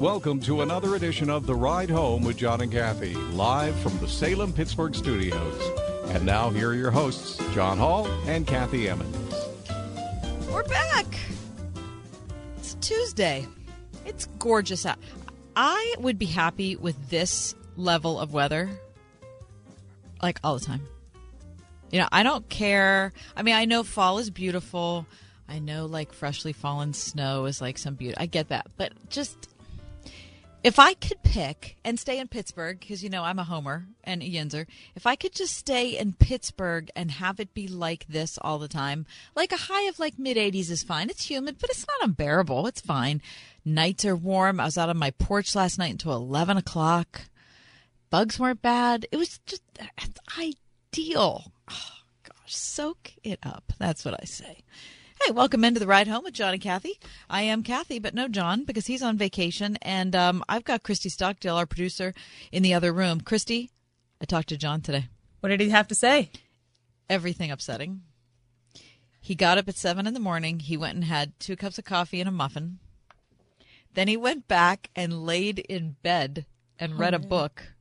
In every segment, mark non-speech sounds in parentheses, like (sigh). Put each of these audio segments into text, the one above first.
Welcome to another edition of The Ride Home with John and Kathy, live from the Salem Pittsburgh studios. And now, here are your hosts, John Hall and Kathy Emmons. We're back. It's Tuesday. It's gorgeous out. I would be happy with this level of weather like all the time. You know, I don't care. I mean, I know fall is beautiful. I know like freshly fallen snow is like some beauty. I get that. But just if I could pick and stay in Pittsburgh, because you know I'm a homer and a Yinzer, if I could just stay in Pittsburgh and have it be like this all the time, like a high of like mid 80s is fine. It's humid, but it's not unbearable. It's fine. Nights are warm. I was out on my porch last night until 11 o'clock. Bugs weren't bad. It was just it's ideal. Oh, gosh, soak it up. That's what I say. Hey, welcome into the ride home with John and Kathy. I am Kathy, but no John because he's on vacation, and um, I've got Christy Stockdale, our producer, in the other room. Christy, I talked to John today. What did he have to say? Everything upsetting. He got up at seven in the morning. He went and had two cups of coffee and a muffin. Then he went back and laid in bed and read a book.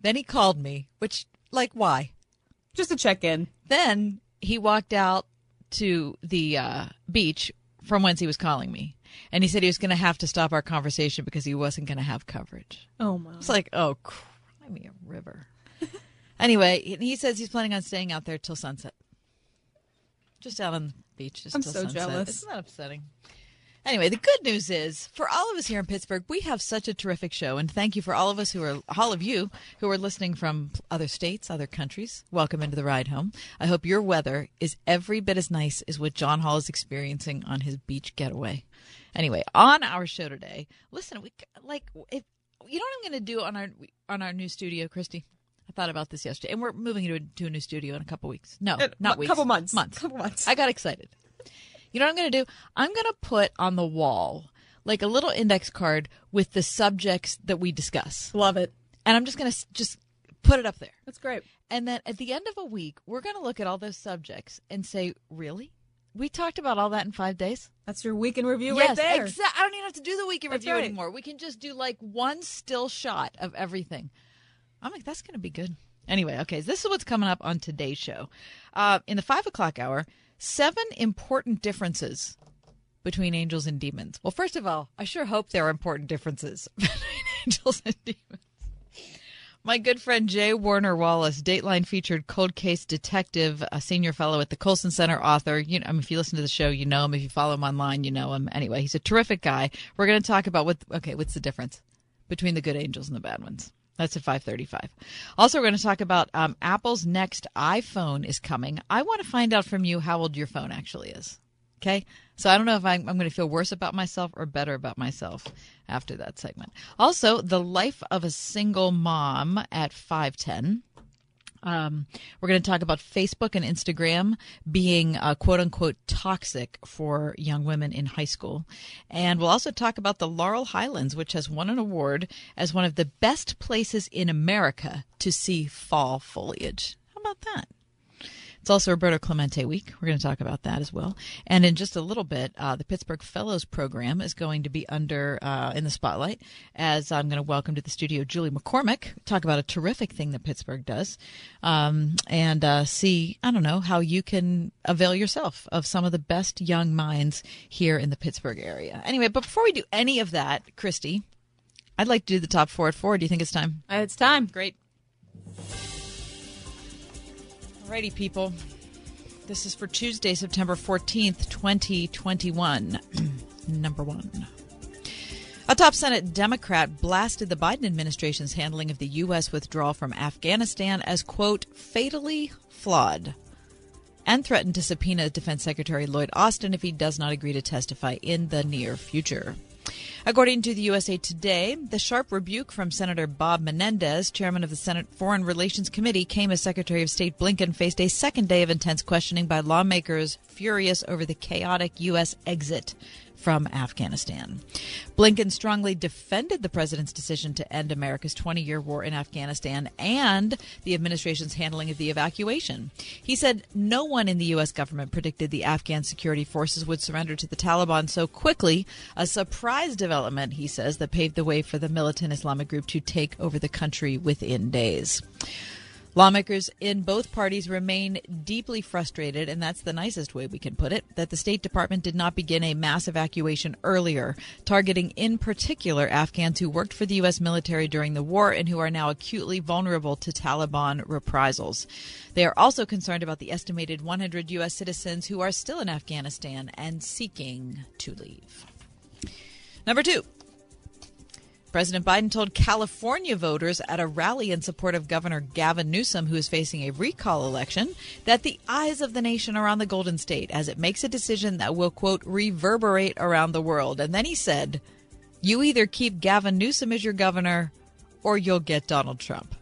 Then he called me, which, like, why? Just to check in. Then he walked out to the uh, beach from whence he was calling me. And he said he was going to have to stop our conversation because he wasn't going to have coverage. Oh my. It's like, oh, cry me a river. (laughs) anyway, he- says he's planning on staying out there till sunset. Just out on the beach. Just I'm till so sunset. jealous. Isn't that upsetting? Anyway, the good news is for all of us here in Pittsburgh, we have such a terrific show, and thank you for all of us who are all of you who are listening from other states, other countries. Welcome into the ride home. I hope your weather is every bit as nice as what John Hall is experiencing on his beach getaway. Anyway, on our show today, listen, we like if you know what I'm going to do on our on our new studio, Christy. I thought about this yesterday, and we're moving to a, to a new studio in a couple weeks. No, not a weeks. couple months. Months. Couple months. I got excited. You know what I'm going to do? I'm going to put on the wall like a little index card with the subjects that we discuss. Love it. And I'm just going to just put it up there. That's great. And then at the end of a week, we're going to look at all those subjects and say, really? We talked about all that in five days? That's your week in review yes, right there. exactly. I don't even have to do the week in That's review right. anymore. We can just do like one still shot of everything. I'm like, that's going to be good. Anyway, okay, so this is what's coming up on today's show. Uh, in the five o'clock hour, seven important differences between angels and demons. Well, first of all, I sure hope there are important differences (laughs) between angels and demons. My good friend J. Warner Wallace, Dateline featured cold case detective, a senior fellow at the Colson Center, author. You know, I mean, if you listen to the show, you know him. If you follow him online, you know him. Anyway, he's a terrific guy. We're going to talk about what. Okay, what's the difference between the good angels and the bad ones? That's at five thirty-five. Also, we're going to talk about um, Apple's next iPhone is coming. I want to find out from you how old your phone actually is. Okay. So I don't know if I'm, I'm going to feel worse about myself or better about myself after that segment. Also, the life of a single mom at 510. Um, we're going to talk about Facebook and Instagram being uh, quote unquote toxic for young women in high school. And we'll also talk about the Laurel Highlands, which has won an award as one of the best places in America to see fall foliage. How about that? It's also Roberto Clemente Week. We're going to talk about that as well. And in just a little bit, uh, the Pittsburgh Fellows Program is going to be under uh, in the spotlight as I'm going to welcome to the studio Julie McCormick, talk about a terrific thing that Pittsburgh does, um, and uh, see, I don't know, how you can avail yourself of some of the best young minds here in the Pittsburgh area. Anyway, but before we do any of that, Christy, I'd like to do the top four at four. Do you think it's time? Uh, It's time. Great. Alrighty, people. This is for Tuesday, September 14th, 2021. (clears throat) Number one. A top Senate Democrat blasted the Biden administration's handling of the U.S. withdrawal from Afghanistan as, quote, fatally flawed, and threatened to subpoena Defense Secretary Lloyd Austin if he does not agree to testify in the near future. According to the USA Today, the sharp rebuke from Senator Bob Menendez, chairman of the Senate Foreign Relations Committee, came as Secretary of State Blinken faced a second day of intense questioning by lawmakers furious over the chaotic U.S. exit from Afghanistan. Blinken strongly defended the president's decision to end America's 20 year war in Afghanistan and the administration's handling of the evacuation. He said no one in the U.S. government predicted the Afghan security forces would surrender to the Taliban so quickly, a surprise development, he says, that paved the way for the militant Islamic group to take over the country within days. Lawmakers in both parties remain deeply frustrated, and that's the nicest way we can put it, that the State Department did not begin a mass evacuation earlier, targeting in particular Afghans who worked for the U.S. military during the war and who are now acutely vulnerable to Taliban reprisals. They are also concerned about the estimated 100 U.S. citizens who are still in Afghanistan and seeking to leave. Number two. President Biden told California voters at a rally in support of Governor Gavin Newsom, who is facing a recall election, that the eyes of the nation are on the Golden State as it makes a decision that will, quote, reverberate around the world. And then he said, You either keep Gavin Newsom as your governor or you'll get Donald Trump.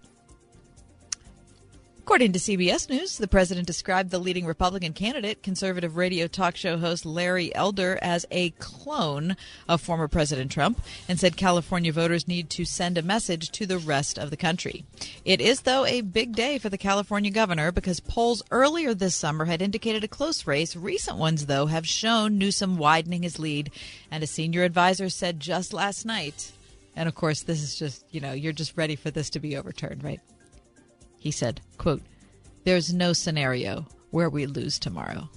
According to CBS News, the president described the leading Republican candidate, conservative radio talk show host Larry Elder, as a clone of former President Trump and said California voters need to send a message to the rest of the country. It is, though, a big day for the California governor because polls earlier this summer had indicated a close race. Recent ones, though, have shown Newsom widening his lead, and a senior advisor said just last night, and of course, this is just, you know, you're just ready for this to be overturned, right? He said, quote, There's no scenario where we lose tomorrow.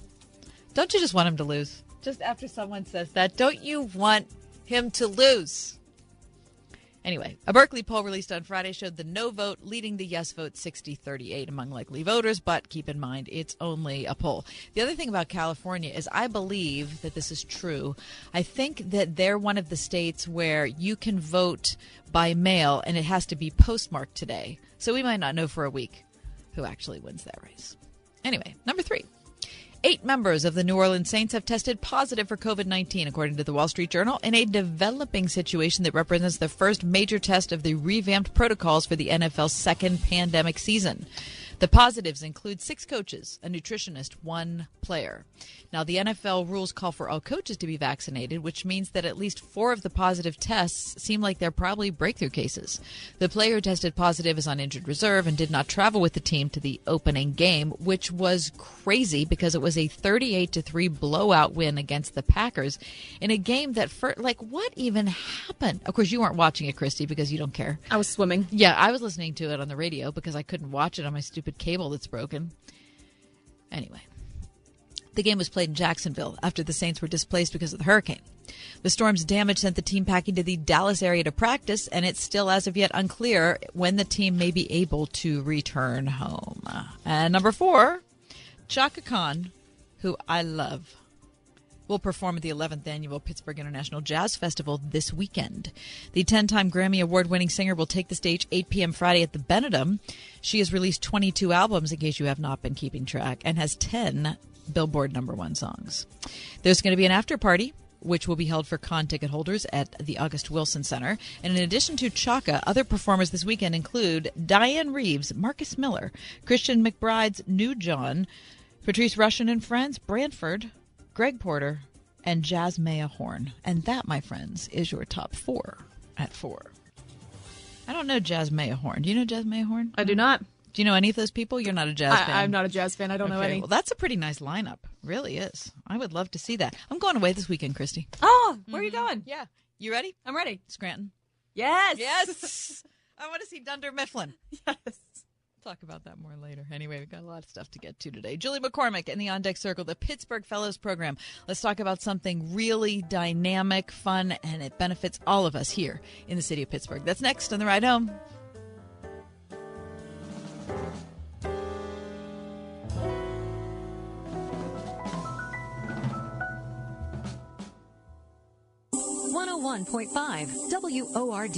Don't you just want him to lose? Just after someone says that, don't you want him to lose? Anyway, a Berkeley poll released on Friday showed the no vote leading the yes vote 60 38 among likely voters, but keep in mind it's only a poll. The other thing about California is I believe that this is true. I think that they're one of the states where you can vote by mail and it has to be postmarked today. So we might not know for a week who actually wins that race. Anyway, number three. Eight members of the New Orleans Saints have tested positive for COVID 19, according to the Wall Street Journal, in a developing situation that represents the first major test of the revamped protocols for the NFL's second pandemic season. The positives include six coaches, a nutritionist, one player. Now, the NFL rules call for all coaches to be vaccinated, which means that at least four of the positive tests seem like they're probably breakthrough cases. The player who tested positive is on injured reserve and did not travel with the team to the opening game, which was crazy because it was a 38 to 3 blowout win against the Packers in a game that, for, like, what even happened? Of course, you weren't watching it, Christy, because you don't care. I was swimming. Yeah, I was listening to it on the radio because I couldn't watch it on my stupid cable that's broken. Anyway, the game was played in Jacksonville after the Saints were displaced because of the hurricane. The storm's damage sent the team packing to the Dallas area to practice, and it's still as of yet unclear when the team may be able to return home. And number four, Chaka Khan, who I love will perform at the 11th annual Pittsburgh International Jazz Festival this weekend. The 10 time Grammy Award winning singer will take the stage 8 p.m. Friday at the Benedum. She has released 22 albums, in case you have not been keeping track, and has 10 Billboard number one songs. There's going to be an after party. Which will be held for Khan ticket holders at the August Wilson Center. And in addition to Chaka, other performers this weekend include Dianne Reeves, Marcus Miller, Christian McBride's New Jawn, Patrice Rushen and Friends, Branford, Greg Porter, and Jazzmeia Horn. And that, my friends, is your top four at four. I don't know Jazzmeia Horn. Do you know Jazzmeia Horn? I do not. Do you know any of those people? You're not a jazz fan. I, I'm not a jazz fan. I don't know Okay, any. Well, that's a pretty nice lineup. Really is. I would love to see that. I'm going away this weekend, Christy. oh, where are you mm-hmm. going? Yeah. You ready? I'm ready. Scranton. Yes. Yes. (laughs) I want to see Dunder Mifflin. (laughs) yes. Talk about that more later. Anyway, we've got a lot of stuff to get to today. Julie McCormick in the On Deck Circle, the Pittsburgh Fellows Program. Let's talk about something really dynamic, fun, and it benefits all of us here in the city of Pittsburgh. That's next on the ride home. 101.5 WORD.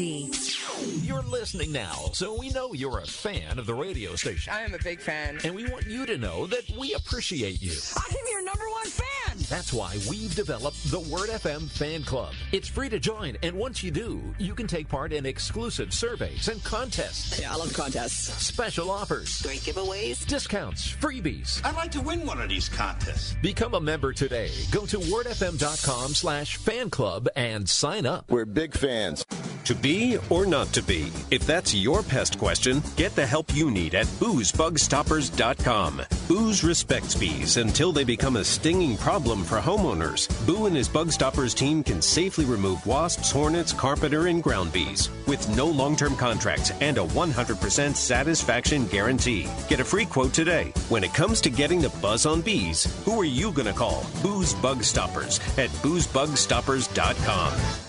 You're listening now, so we know you're a fan of the radio station. I am a big fan. And we want you to know that we appreciate you. I'm your number one fan. That's why we've developed the Word FM Fan Club. It's free to join, and once you do, you can take part in exclusive surveys and contests. Yeah, I love contests. Special offers. Great giveaways. Discounts. Freebies. I'd like to win one of these contests. Become a member today. Go to wordfm.com slash fan club and sign up. We're big fans. To be or not to be? If that's your pest question, get the help you need at boozebugstoppers.com. Booz respects bees until they become a stinging problem for homeowners. Boo and his Bug Stoppers team can safely remove wasps, hornets, carpenter, and ground bees with no long term contracts and a 100% satisfaction guarantee. Get a free quote today. When it comes to getting the buzz on bees, who are you going to call? Boo's Bug Stoppers at boozebugstoppers.com.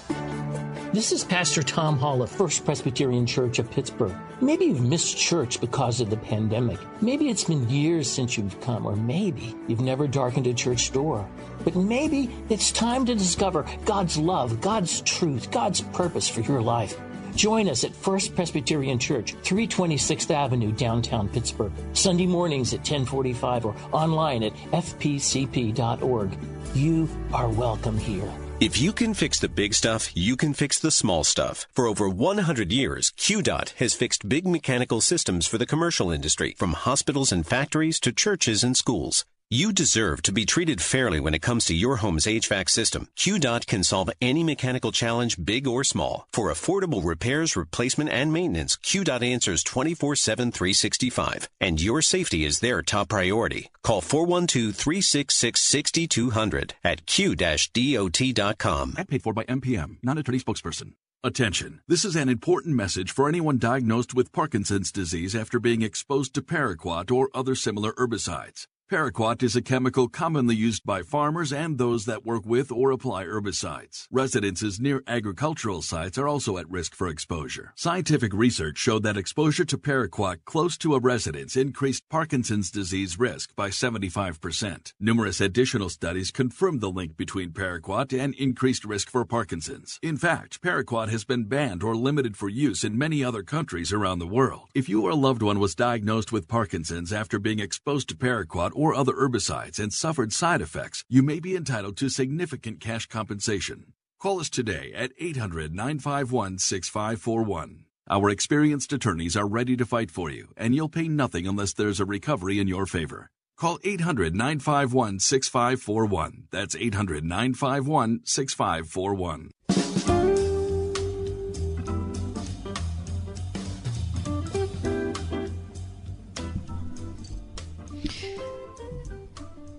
This is Pastor Tom Hall of First Presbyterian Church of Pittsburgh. Maybe you've missed church because of the pandemic. Maybe it's been years since you've come, or maybe you've never darkened a church door. But maybe it's time to discover God's love, God's truth, God's purpose for your life. Join us at First Presbyterian Church, 326th Avenue, downtown Pittsburgh. Sunday mornings at 1045 or online at fpcp.org. You are welcome here. If you can fix the big stuff, you can fix the small stuff. For over 100 years, QDOT has fixed big mechanical systems for the commercial industry, from hospitals and factories to churches and schools. You deserve to be treated fairly when it comes to your home's HVAC system. QDOT can solve any mechanical challenge, big or small. For affordable repairs, replacement, and maintenance, QDOT answers 24-7, 365. And your safety is their top priority. Call 412-366-6200 at q-dot.com. Ad paid for by MPM, non-attorney spokesperson. Attention. This is an important message for anyone diagnosed with Parkinson's disease after being exposed to paraquat or other similar herbicides. Paraquat is a chemical commonly used by farmers and those that work with or apply herbicides. Residences near agricultural sites are also at risk for exposure. Scientific research showed that exposure to paraquat close to a residence increased Parkinson's disease risk by 75%. Numerous additional studies confirmed the link between paraquat and increased risk for Parkinson's. In fact, paraquat has been banned or limited for use in many other countries around the world. If you or a loved one was diagnosed with Parkinson's after being exposed to paraquat or other herbicides and suffered side effects, you may be entitled to significant cash compensation. Call us today at 800 951 6541. Our experienced attorneys are ready to fight for you, and you'll pay nothing unless there's a recovery in your favor. Call 800 951 6541. That's 800 951 6541.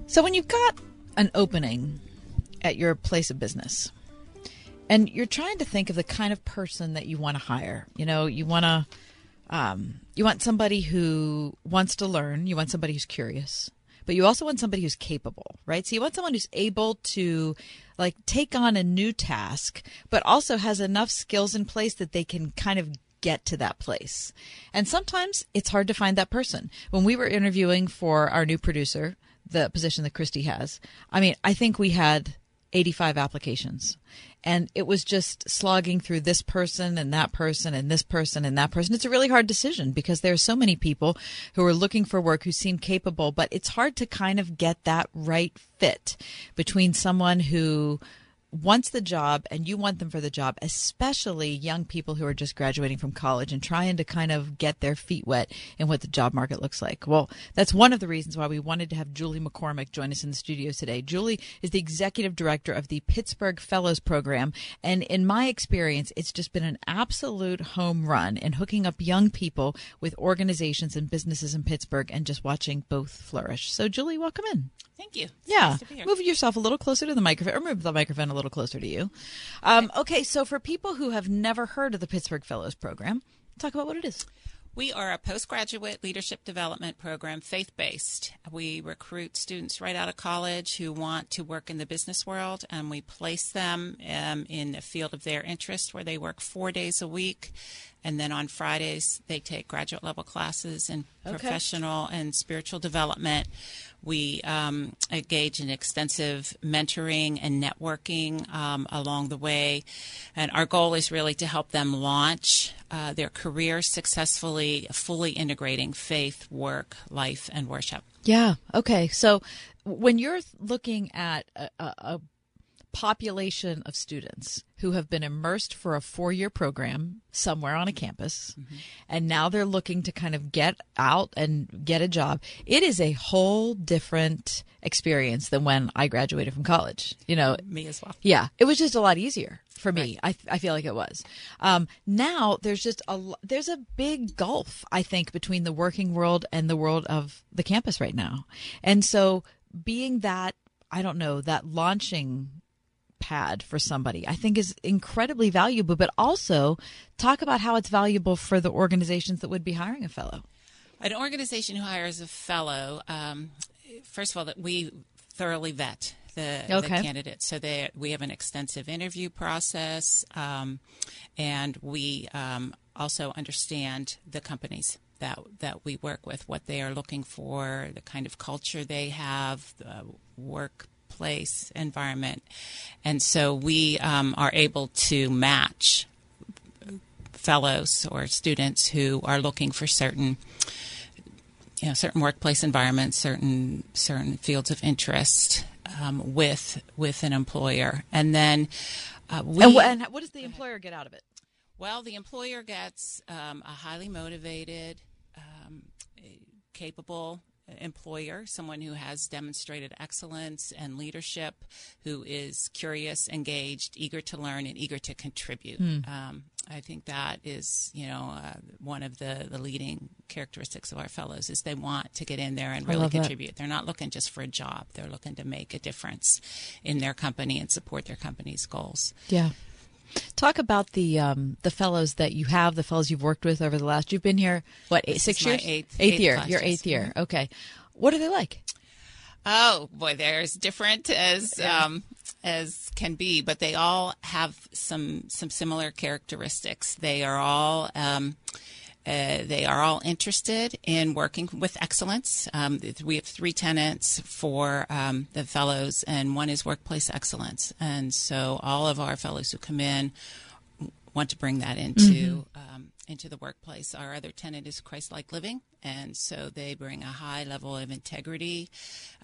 So when you've got an opening at your place of business and you're trying to think of the kind of person that you want to hire, you know, you want to um, you want somebody who wants to learn, you want somebody who's curious, but you also want somebody who's capable, right? So you want someone who's able to like take on a new task, but also has enough skills in place that they can kind of get to that place. And sometimes it's hard to find that person. When we were interviewing for our new producer, the position that Christy has, I mean, I think we had 85 applications. And it was just slogging through this person and that person and this person and that person. It's a really hard decision because there are so many people who are looking for work who seem capable, but it's hard to kind of get that right fit between someone who wants the job and you want them for the job, especially young people who are just graduating from college and trying to kind of get their feet wet in what the job market looks like. Well, that's one of the reasons why we wanted to have Julie McCormick join us in the studio today. Julie is the executive director of the Pittsburgh Fellows Program. And in my experience, it's just been an absolute home run in hooking up young people with organizations and businesses in Pittsburgh and just watching both flourish. So, Julie, welcome in. Thank you. It's yeah. nice move yourself a little closer to the microphone or move the microphone a little closer to you. Um, okay, so for people who have never heard of the Pittsburgh Fellows Program, talk about what it is. We are a postgraduate leadership development program, faith based. We recruit students right out of college who want to work in the business world, and we place them um, in a field of their interest where they work four days a week. And then on Fridays, they take graduate level classes in Okay. professional and spiritual development. We um, engage in extensive mentoring and networking um, along the way. And our goal is really to help them launch uh, their career successfully, fully integrating faith, work, life, and worship. Yeah. Okay. So when you're looking at a, a, a population of students who have been immersed for a four year program somewhere on a campus, mm-hmm. and now they're looking to kind of get out and get a job, it is a whole different experience than when I graduated from college. You know, me as well. Yeah. It was just a lot easier for me. Right. I, I feel like it was. Um, now there's just a there's a big gulf I think between the working world and the world of the campus right now, and so being that I don't know that launching pad for somebody I think is incredibly valuable, but also talk about how it's valuable for the organizations that would be hiring a fellow. An organization who hires a fellow, um, first of all, that we thoroughly vet the, okay. the candidates. So they, we have an extensive interview process, um, and we um, also understand the companies that that we work with, what they are looking for, the kind of culture they have, the workplace environment, and so we um, are able to match fellows or students who are looking for certain you know certain workplace environments certain certain fields of interest um, with with an employer. And then uh, we, and, and, what does the employer get out of it? Well the employer gets um, a highly motivated um, capable employer, someone who has demonstrated excellence and leadership, who is curious, engaged, eager to learn, and eager to contribute. Mm. Um, I think that is, you know, uh, one of the, the leading characteristics of our fellows is they want to get in there and really contribute. That. They're not looking just for a job; they're looking to make a difference in their company and support their company's goals. Yeah. Talk about the um, the fellows that you have, the fellows you've worked with over the last. You've been here what eight, six years? Eighth, eighth, eighth year. Class, Your eighth year. Okay. What are they like? Oh boy, they're as different as um, as can be, but they all have some some similar characteristics. They are all. Um, uh, they are all interested in working with excellence. Um, we have three tenants for um, the fellows, and one is workplace excellence. And so all of our fellows who come in want to bring that into mm-hmm. um, into the workplace. Our other tenant is Christ-like living, and so they bring a high level of integrity,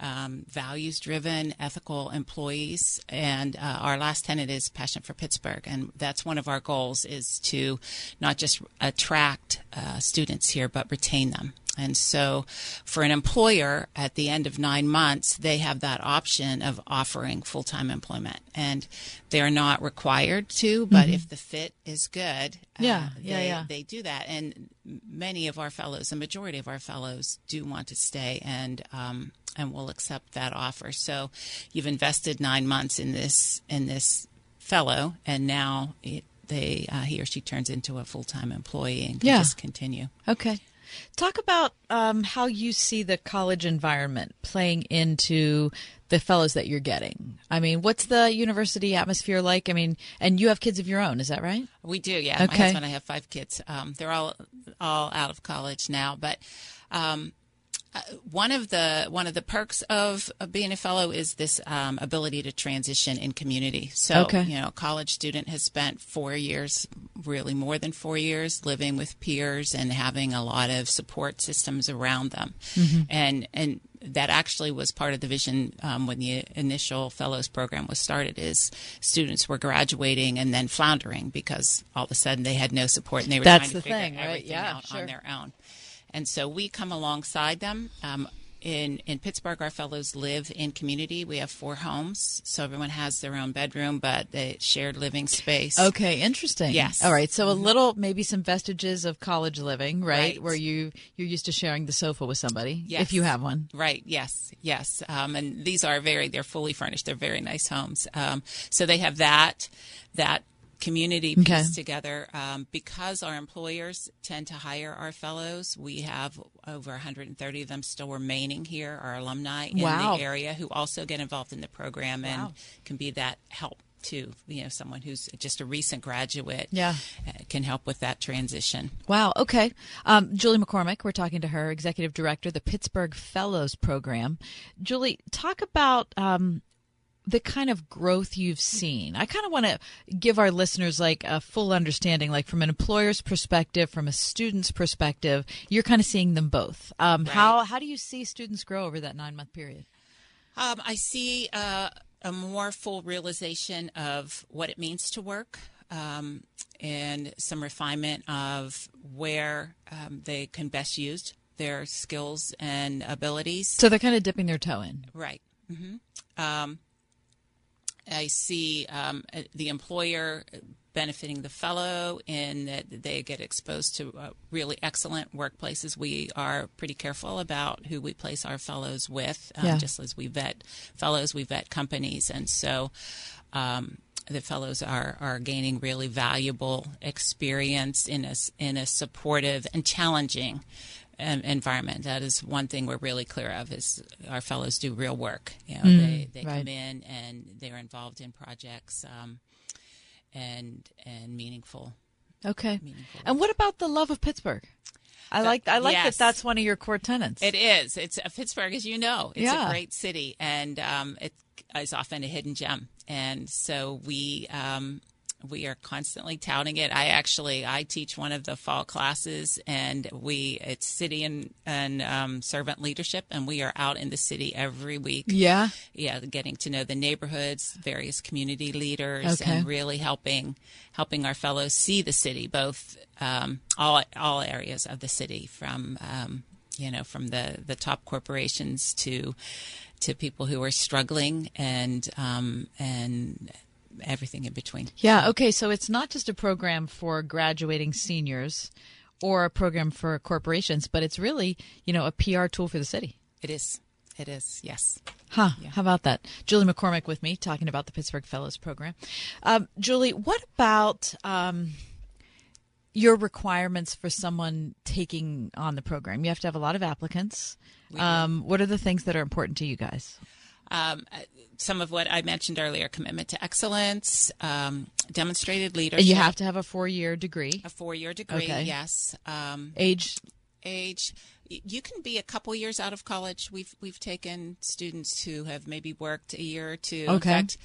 um, values-driven, ethical employees. And uh, our last tenant is Passion for Pittsburgh, and that's one of our goals is to not just attract uh, students here, but retain them. And so, for an employer at the end of nine months, they have that option of offering full time employment. And they're not required to, but mm-hmm. if the fit is good, yeah, uh, yeah, they, yeah. they do that. And many of our fellows, the majority of our fellows, do want to stay and, um, and will accept that offer. So you've invested nine months in this, in this fellow, and now it, they, uh, he or she turns into a full time employee and can yeah. just continue. Okay. Talk about um, how you see the college environment playing into the fellows that you're getting. I mean, what's the university atmosphere like? I mean, and you have kids of your own, is that right? We do, yeah. Okay. My husband and I have five kids. Um, they're all all out of college now, but um, uh, one of the one of the perks of, of being a fellow is this um, ability to transition in community. So, okay. you know, a college student has spent four years, really more than four years, living with peers and having a lot of support systems around them, mm-hmm. and and that actually was part of the vision um, when the initial fellows program was started is students were graduating and then floundering because all of a sudden they had no support and they were That's trying to figure thing, everything right? yeah, out sure. on their own. And so we come alongside them. Um, in, in Pittsburgh, our fellows live in community. We have four homes, so everyone has their own bedroom, but they shared living space. Okay, interesting. Yes. All right. So a little, maybe some vestiges of college living, right? right. Where you you're used to sharing the sofa with somebody, yes. if you have one. Right. Yes. Yes. Um, and these are very they're fully furnished. They're very nice homes. Um, so they have that that community piece okay. together. Um, because our employers tend to hire our fellows, we have over 130 of them still remaining here, our alumni in wow. the area who also get involved in the program and wow. can be that help too. You know, someone who's just a recent graduate Yeah. uh, can help with that transition. Wow. Okay. Um, Julie McCormick, we're talking to her, executive director, the Pittsburgh Fellows Program. Julie, talk about um, the kind of growth you've seen. I kind of want to give our listeners like a full understanding, like from an employer's perspective, from a student's perspective. You're kind of seeing them both. Um, How how do you see students grow over that nine month period? Um, I see uh, a more full realization of what it means to work. Um, and some refinement of where um, they can best use their skills and abilities. So they're kind of dipping their toe in. Right. hmm Um, I see um, uh, the employer benefiting the fellow in that they get exposed to uh, really excellent workplaces. We are pretty careful about who we place our fellows with, um, Yeah. just as we vet fellows, we vet companies, and so. Um, the fellows are, are gaining really valuable experience in a, in a supportive and challenging environment. That is one thing we're really clear of is our fellows do real work. You know, Mm, they, they right. come in and they're involved in projects um, and and meaningful. Okay. Meaningful And what about the love of Pittsburgh? I The- like I like yes. that. That's one of your core tenants. It is. It's uh, Pittsburgh, as you know. It's Yeah. a great city, and um, it is often a hidden gem. And so we um, we are constantly touting it. I actually I teach one of the fall classes, and we it's city and and um, servant leadership, and we are out in the city every week. Yeah. yeah, getting to know the neighborhoods, various community leaders, Okay. and really helping helping our fellows see the city, both um, all all areas of the city, from um, you know from the the top corporations to to people who are struggling and um, and everything in between. Yeah. Okay. So it's not just a program for graduating seniors or a program for corporations, but it's really, you know, a PR tool for the city. It is. It is. Yes. Huh. How about that? Julie McCormick with me talking about the Pittsburgh Fellows Program. Um, Julie, what about um, your requirements for someone taking on the program? You have to have a lot of applicants. Um, what are the things that are important to you guys? Um, uh, some of what I mentioned earlier: commitment to excellence, um, demonstrated leadership. You have to have a four year degree. a four-year degree. Okay. Yes. Um, Age? age. You can be a couple years out of college. We've we've taken students who have maybe worked a year or two. In Okay. fact,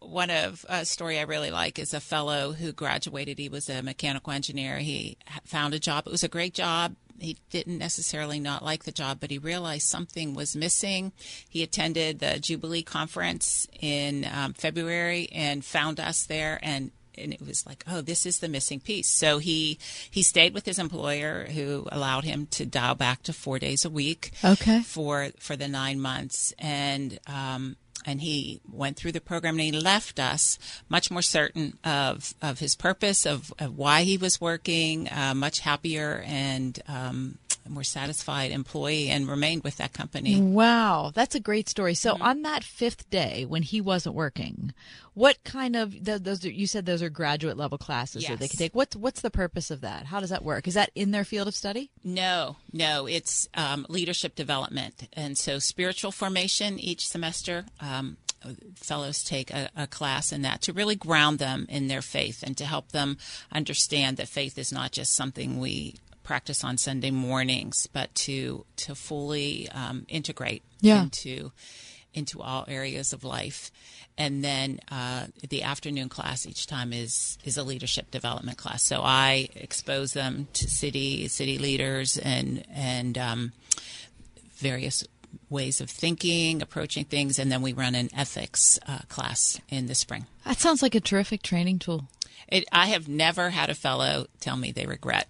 one of a story I really like is a fellow who graduated. He was a mechanical engineer. He found a job. It was a great job. He didn't necessarily not like the job, but he realized something was missing. He attended the Jubilee conference in um, February and found us there and and it was like, oh, this is the missing piece. So he he stayed with his employer, who allowed him to dial back to four days a week. Okay. For for the nine months, and um, and he went through the program and he left us much more certain of of his purpose, of, of why he was working, uh, much happier and um, more satisfied employee, and remained with that company. Wow, that's a great story. So Mm-hmm. on that fifth day when he wasn't working, what kind of th- those? Are, you said those are graduate level classes that they can take. What's what's the purpose of that? How does that work? Is that in their field of study? No, no, it's um, leadership development. And so spiritual formation each semester. Um, fellows take a, a class in that to really ground them in their faith and to help them understand that faith is not just something we practice on Sunday mornings, but to to fully um, integrate Yeah. into into all areas of life. And then uh, the afternoon class each time is is a leadership development class. So I expose them to city city leaders and and um, various ways of thinking, approaching things, and then we run an ethics uh, class in the spring. That sounds like a terrific training tool. It, I have never had a fellow tell me they regret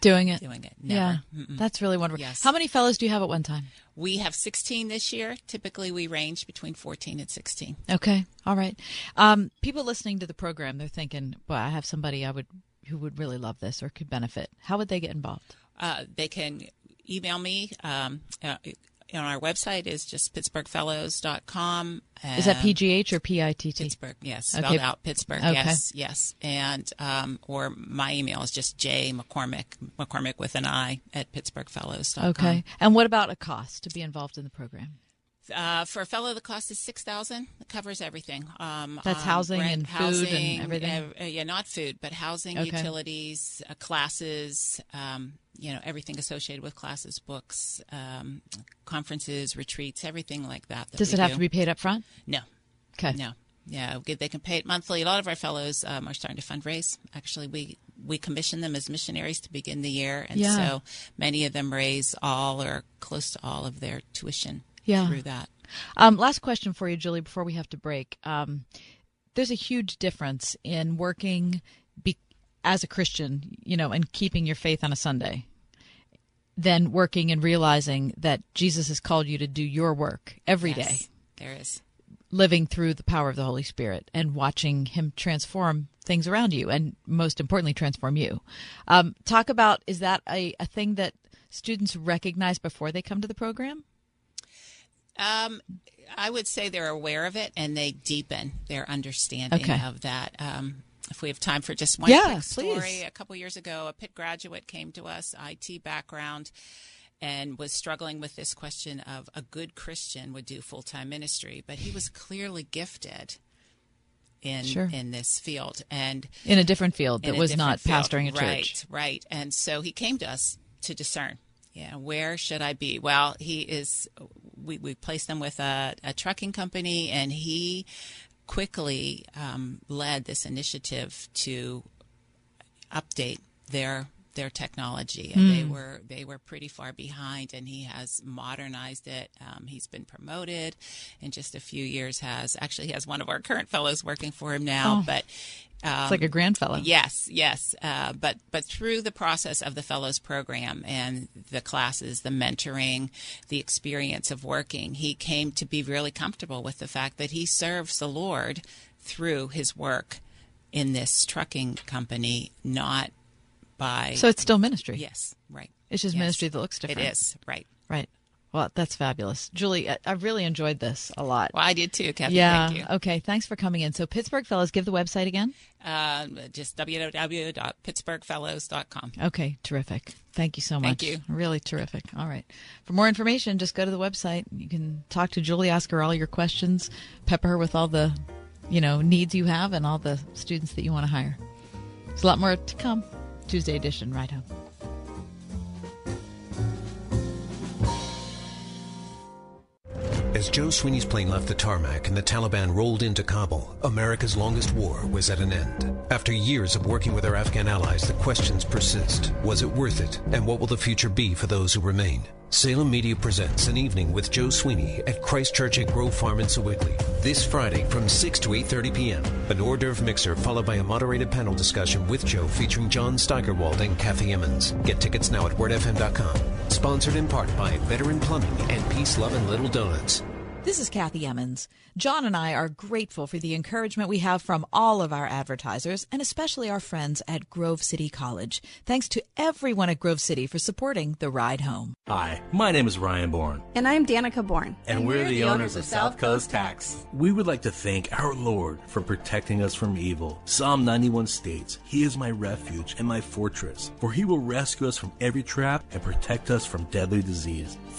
Doing it. Doing it. Yeah, Mm-mm. that's really wonderful. Yes. How many fellows do you have at one time? We have 16 this year. Typically, we range between 14 and 16. Okay, all right. Um, people listening to the program, they're thinking, "Well, I have somebody I would who would really love this or could benefit." How would they get involved? Uh, they can email me. Um, uh, on our website is just pittsburghfellows.com. Is that PGH or PITT? Pittsburgh, yes, Okay. spelled out Pittsburgh, Okay. yes, yes, and um, or my email is just J McCormick, McCormick with an I at pittsburghfellows.com. Okay. And what about a cost to be involved in the program? Uh, for a fellow, the cost is six thousand. It covers everything. Um, That's um, housing rent, and food and housing, everything? uh, uh, yeah, not food, but housing, Okay. utilities, uh, classes. Um, you know, everything associated with classes, books, um, conferences, retreats, everything like that. that Does it have do. to be paid up front? No. Okay. No. Yeah, they can pay it monthly. A lot of our fellows um, are starting to fundraise. Actually, we we commission them as missionaries to begin the year, and Yeah. so many of them raise all or close to all of their tuition Yeah. through that. Um, last question for you, Julie, before we have to break. Um, there's a huge difference in working be- as a Christian, you know, and keeping your faith on a Sunday, than working and realizing that Jesus has called you to do your work every day, Yes, There is. living through the power of the Holy Spirit and watching Him transform things around you, and most importantly, transform you. Um, talk about is that a, a thing that students recognize before they come to the program? Um, I would say they're aware of it and they deepen their understanding Okay. of that. Um, if we have time for just one Yeah, quick story, please. a couple years ago, a Pitt graduate came to us, IT background, and was struggling with this question of a good Christian would do full time ministry, but he was clearly gifted in Sure. in this field and In a different field that was not field. pastoring a church. Right, right. And so he came to us to discern. Yeah, where should I be? Well, he is. We we placed him with a, a trucking company, and he quickly um, led this initiative to update their their technology and they Hmm. were they were pretty far behind and he has modernized it um, he's been promoted in just a few years has actually he has one of our current fellows working for him now Oh. but um, It's like a grandfellow. Yes, yes. Uh, but but through the process of the fellows program and the classes, the mentoring, the experience of working, he came to be really comfortable with the fact that he serves the Lord through his work in this trucking company, not by. So it's still ministry. Yes, right. It's just Yes. ministry that looks different. It is right. Right. Well, that's fabulous. Julie, I, really enjoyed this a lot. Well, I did too, Kathy. yeah. Thank you. Okay. Thanks for coming in. So, Pittsburgh Fellows, give the website again. Uh, just www.pittsburghfellows.com. Okay. Terrific. Thank you so much. Thank you. Really terrific. All right. For more information, just go to the website. You can talk to Julie, ask her all your questions, pepper her with all the, you know, needs you have and all the students that you want to hire. There's a lot more to come. Tuesday edition, right home. As Joe Sweeney's plane left the tarmac and the Taliban rolled into Kabul, America's longest war was at an end. After years of working with our Afghan allies, the questions persist. Was it worth it? And what will the future be for those who remain? Salem Media presents an evening with Joe Sweeney at Christchurch at Grove Farm in Sewickley. This Friday from 6 to 8.30 p.m. An hors d'oeuvre mixer followed by a moderated panel discussion with Joe featuring John Steigerwald and Kathy Emmons. Get tickets now at wordfm.com. Sponsored in part by Veteran Plumbing and Peace, Love, and Little Donuts. This is Kathy Emmons. John and I are grateful for the encouragement we have from all of our advertisers and especially our friends at Grove City College. Thanks to everyone at Grove City for supporting the ride home. Hi, my name is Ryan Bourne, And I'm Danica Bourne. and, we're, the, owners of South Coast Tax. We would like to thank our Lord for protecting us from evil. Psalm 91 states, He is my refuge and my fortress, for He will rescue us from every trap and protect us from deadly disease.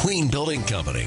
McQueen Building Company.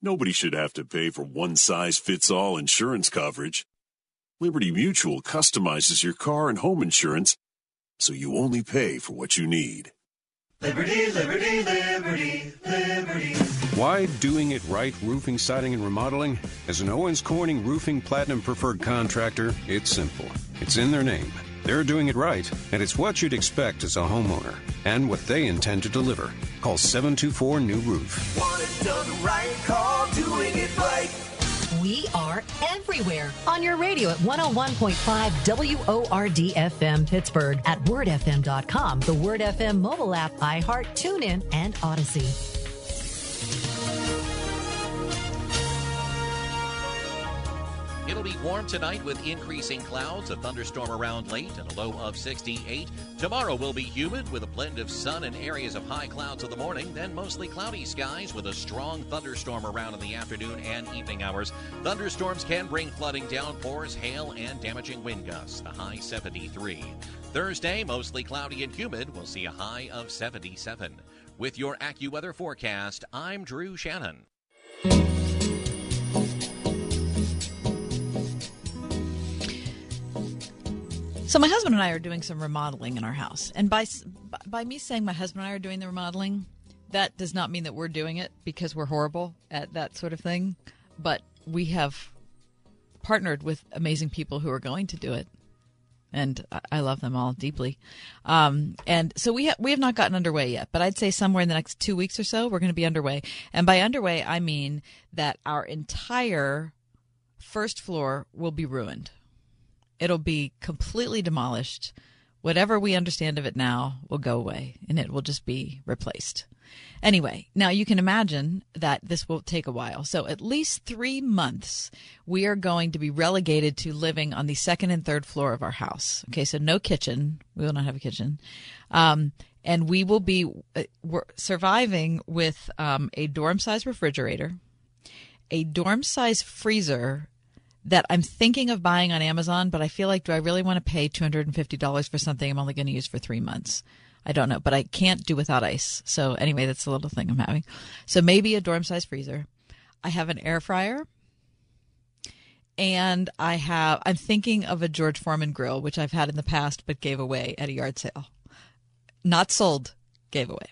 Nobody should have to pay for one size fits all insurance coverage. Liberty Mutual customizes your car and home insurance so you only pay for what you need. Liberty, liberty, liberty, liberty. Why doing it right roofing, siding, and remodeling? As an Owens Corning Roofing Platinum Preferred contractor, it's simple. It's in their name. They're doing it right, and it's what you'd expect as a homeowner, and what they intend to deliver. Call 724 New Roof. Want it done right, call doing it right. We are everywhere on your radio at 101.5 WORD FM Pittsburgh, at wordfm.com, the Word FM mobile app, iHeart, TuneIn, and Audacy. It'll be warm tonight with increasing clouds, a thunderstorm around late, and a low of 68. Tomorrow will be humid with a blend of sun and areas of high clouds in the morning, then mostly cloudy skies with a strong thunderstorm around in the afternoon and evening hours. Thunderstorms can bring flooding, downpours, hail, and damaging wind gusts. The high 73. Thursday, mostly cloudy and humid. We'll see a high of 77. With your AccuWeather forecast, I'm Drew Shannon. So my husband and I are doing some remodeling in our house, and by by me saying my husband and I are doing the remodeling, that does not mean that we're doing it because we're horrible at that sort of thing. But we have partnered with amazing people who are going to do it, and I- love them all deeply. Um, and so we ha- we have not gotten underway yet, but I'd say somewhere in the next two weeks or so we're going to be underway. And by underway, I mean that our entire first floor will be ruined. It'll be completely demolished. Whatever we understand of it now will go away and it will just be replaced. Anyway, now you can imagine that this will take a while. So, at least three months, we are going to be relegated to living on the second and third floor of our house. Okay, so no kitchen. We will not have a kitchen. Um, and we will be uh, surviving with um, a dorm size refrigerator, a dorm size freezer that I'm thinking of buying on Amazon, but I feel like, do I really want to pay $250 for something I'm only going to use for three months? I don't know, but I can't do without ice. So anyway, that's a little thing I'm having. So maybe a dorm size freezer. I have an air fryer. And I have, I'm thinking of a George Foreman grill, which I've had in the past, but gave away at a yard sale. Not sold, gave away.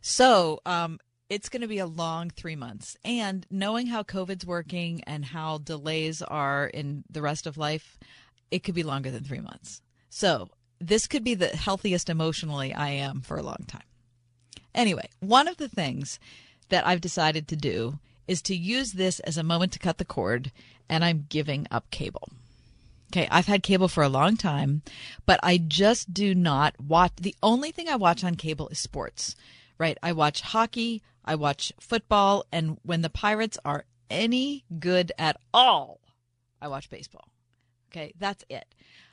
So, um, it's going to be a long three months. And knowing how COVID's working and how delays are in the rest of life, it could be longer than three months. So this could be the healthiest emotionally I am for a long time. Anyway, one of the things that I've decided to do is to use this as a moment to cut the cord, and I'm giving up cable. Okay, I've had cable for a long time, but I just do not watch. The only thing I watch on cable is sports, right? I watch hockey, I watch football, and when the Pirates are any good at all, I watch baseball. Okay, that's it.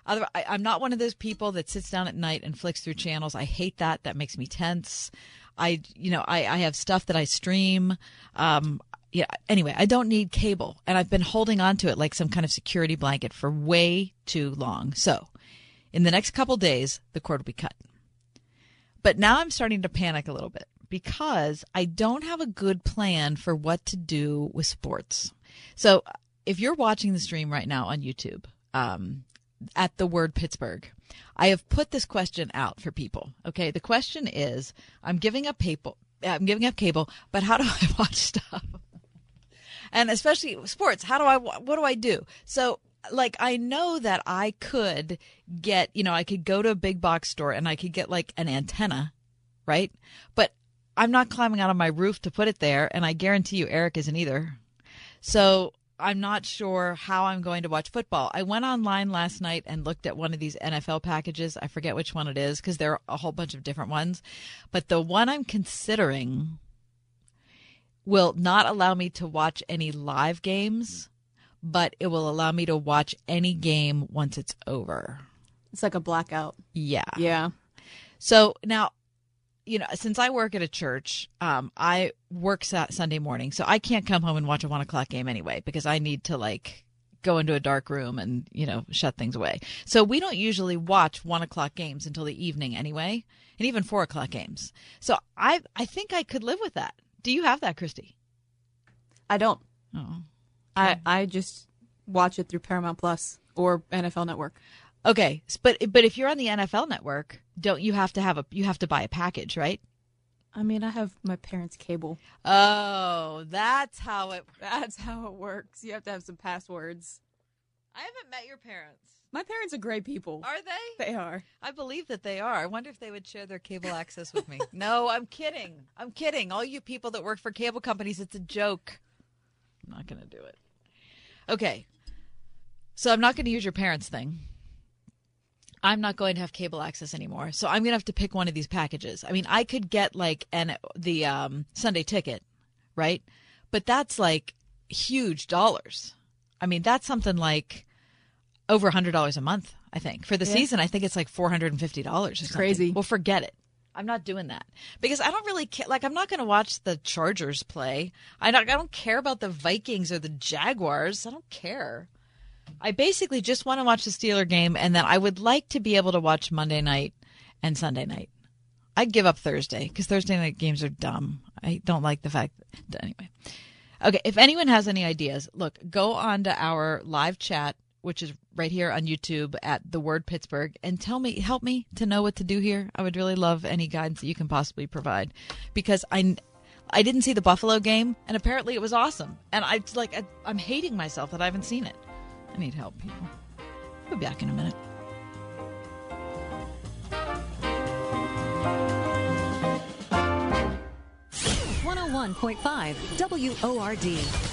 Other, I, I'm not one of those people that sits down at night and flicks through channels. I hate that. That makes me tense. I, you know, I, I have stuff that I stream. Um, yeah. Anyway, I don't need cable, and I've been holding on to it like some kind of security blanket for way too long. So, in the next couple days, the cord will be cut. But now I'm starting to panic a little bit because I don't have a good plan for what to do with sports. So if you're watching the stream right now on YouTube, um, at the word Pittsburgh, I have put this question out for people. Okay. The question is, I'm giving up cable. I'm giving up cable, but how do I (laughs) watch stuff? and especially sports. How do I, what do I do? So like I know that I could get, you know, I could go to a big box store and I could get like an antenna, right? But I'm not climbing out of my roof to put it there, and I guarantee you Eric isn't either. So I'm not sure how I'm going to watch football. I went online last night and looked at one of these NFL packages. I forget which one it is because there are a whole bunch of different ones. But the one I'm considering will not allow me to watch any live games, but it will allow me to watch any game once it's over. It's like a blackout. Yeah. Yeah. So now, you know, since I work at a church, um, I work sa- Sunday morning, so I can't come home and watch a one o'clock game anyway because I need to like go into a dark room and you know shut things away. So we don't usually watch one o'clock games until the evening anyway, and even four o'clock games. So I I think I could live with that. Do you have that, Christy? I don't. Oh. I I just watch it through Paramount Plus or NFL Network. Okay, but but if you're on the NFL network, don't you have to have a you have to buy a package, right? I mean, I have my parents' cable. Oh, that's how it (laughs) That's how it works. You have to have some passwords. I haven't met your parents. My parents are great people. Are they? They are. I believe that they are. I wonder if they would share their cable access with me. (laughs) no, I'm kidding. I'm kidding. All you people that work for cable companies, it's a joke. I'm not going to do it. Okay. So I'm not going to use your parents' thing. I'm not going to have cable access anymore. So I'm going to have to pick one of these packages. I mean, I could get like an the um, Sunday ticket, right? But that's like huge dollars. I mean, that's something like over $100 a month, I think. For the Yeah. season, I think it's like $450 or something. crazy. Well, forget it. I'm not doing that because I don't really care. Like, I'm not going to watch the Chargers play. I don't. I don't care about the Vikings or the Jaguars. I don't care. I basically just want to watch the Steeler game, and then I would like to be able to watch Monday night and Sunday night. I'd give up Thursday because Thursday night games are dumb. I don't like the fact. That, anyway, okay. If anyone has any ideas, look, go on to our live chat, which is right here on YouTube at the Word Pittsburgh, and tell me, help me to know what to do here. I would really love any guidance that you can possibly provide, because I. I didn't see the Buffalo game, and apparently it was awesome. And I like I, I'm hating myself that I haven't seen it. I need help, people. We'll be back in a minute. 101.5 WORD.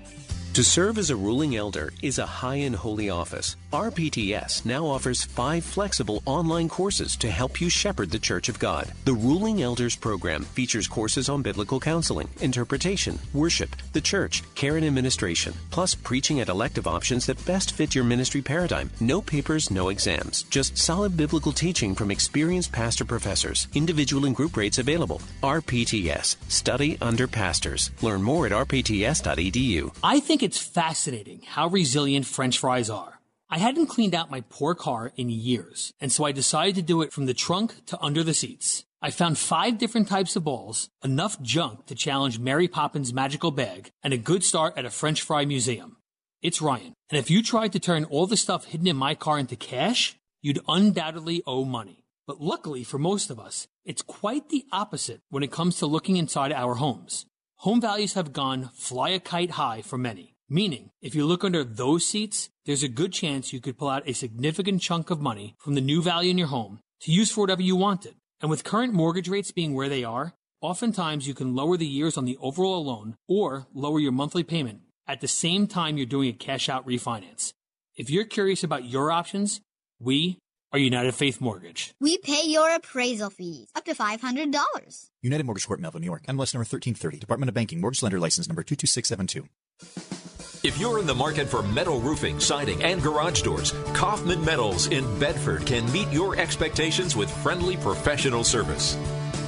To serve as a ruling elder is a high and holy office. RPTS now offers five flexible online courses to help you shepherd the Church of God. The Ruling Elders program features courses on biblical counseling, interpretation, worship, the church, care and administration, plus preaching at elective options that best fit your ministry paradigm. No papers, no exams, just solid biblical teaching from experienced pastor professors. Individual and group rates available. RPTS. Study under pastors. Learn more at rpts.edu. I think it's fascinating how resilient French fries are. I hadn't cleaned out my poor car in years, and so I decided to do it from the trunk to under the seats. I found five different types of balls, enough junk to challenge Mary Poppins' magical bag, and a good start at a French fry museum. It's Ryan, and if you tried to turn all the stuff hidden in my car into cash, you'd undoubtedly owe money. But luckily for most of us, it's quite the opposite when it comes to looking inside our homes. Home values have gone fly a kite high for many. Meaning, if you look under those seats, there's a good chance you could pull out a significant chunk of money from the new value in your home to use for whatever you wanted. And with current mortgage rates being where they are, oftentimes you can lower the years on the overall loan or lower your monthly payment at the same time you're doing a cash out refinance. If you're curious about your options, we are United Faith Mortgage. We pay your appraisal fees up to $500. United Mortgage Corp, Melville, New York. MLS number 1330. Department of Banking. Mortgage Lender License number 22672. If you're in the market for metal roofing, siding, and garage doors, Kaufman Metals in Bedford can meet your expectations with friendly professional service.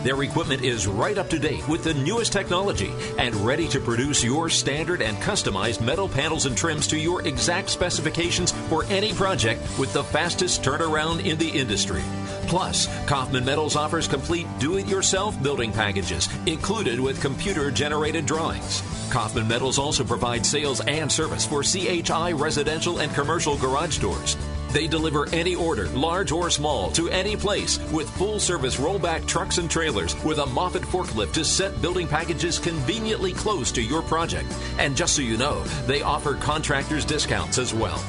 Their equipment is right up to date with the newest technology and ready to produce your standard and customized metal panels and trims to your exact specifications for any project with the fastest turnaround in the industry. Plus, Kaufman Metals offers complete do it yourself building packages, included with computer generated drawings. Kaufman Metals also provides sales and service for CHI residential and commercial garage doors. They deliver any order, large or small, to any place with full service rollback trucks and trailers with a Moffett forklift to set building packages conveniently close to your project. And just so you know, they offer contractors discounts as well.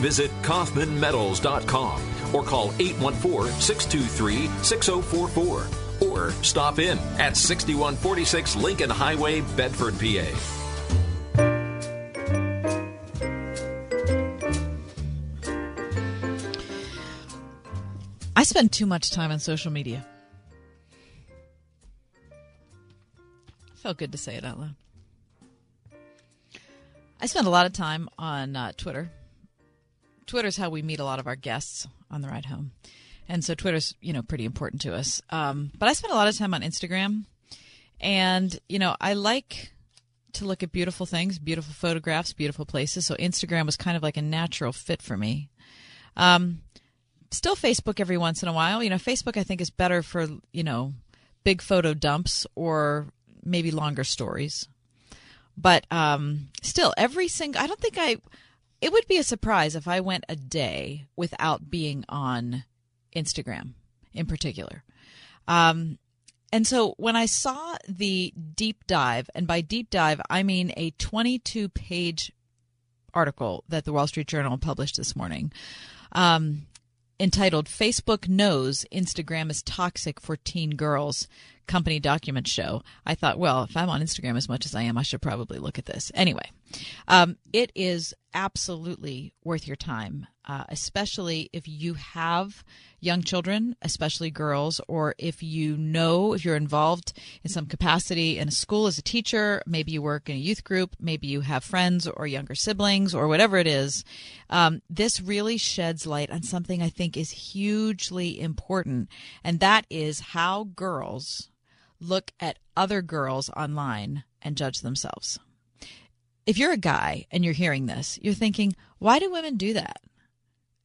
Visit KaufmanMetals.com or call 814 623 6044 or stop in at 6146 Lincoln Highway, Bedford, PA. I spend too much time on social media. Felt good to say it out loud. I spend a lot of time on uh, Twitter. Twitter's how we meet a lot of our guests on the ride home, and so Twitter's you know pretty important to us. Um, but I spend a lot of time on Instagram, and you know I like to look at beautiful things, beautiful photographs, beautiful places. So Instagram was kind of like a natural fit for me. Um, still Facebook every once in a while. You know, Facebook I think is better for you know big photo dumps or maybe longer stories. But um, still, every single I don't think I. It would be a surprise if I went a day without being on Instagram, in particular. Um, and so when I saw the deep dive, and by deep dive I mean a 22 page article that the Wall Street Journal published this morning, um, entitled Facebook Knows Instagram is Toxic for Teen Girls company documents show, I thought, well, if I'm on Instagram as much as I am, I should probably look at this. Anyway, um, it is absolutely worth your time, uh, especially if you have young children, especially girls, or if you know if you're involved in some capacity in a school as a teacher, maybe you work in a youth group, maybe you have friends or younger siblings, or whatever it is. Um, this really sheds light on something I think is hugely important, and that is how girls look at other girls online and judge themselves. If you're a guy and you're hearing this, you're thinking, why do women do that?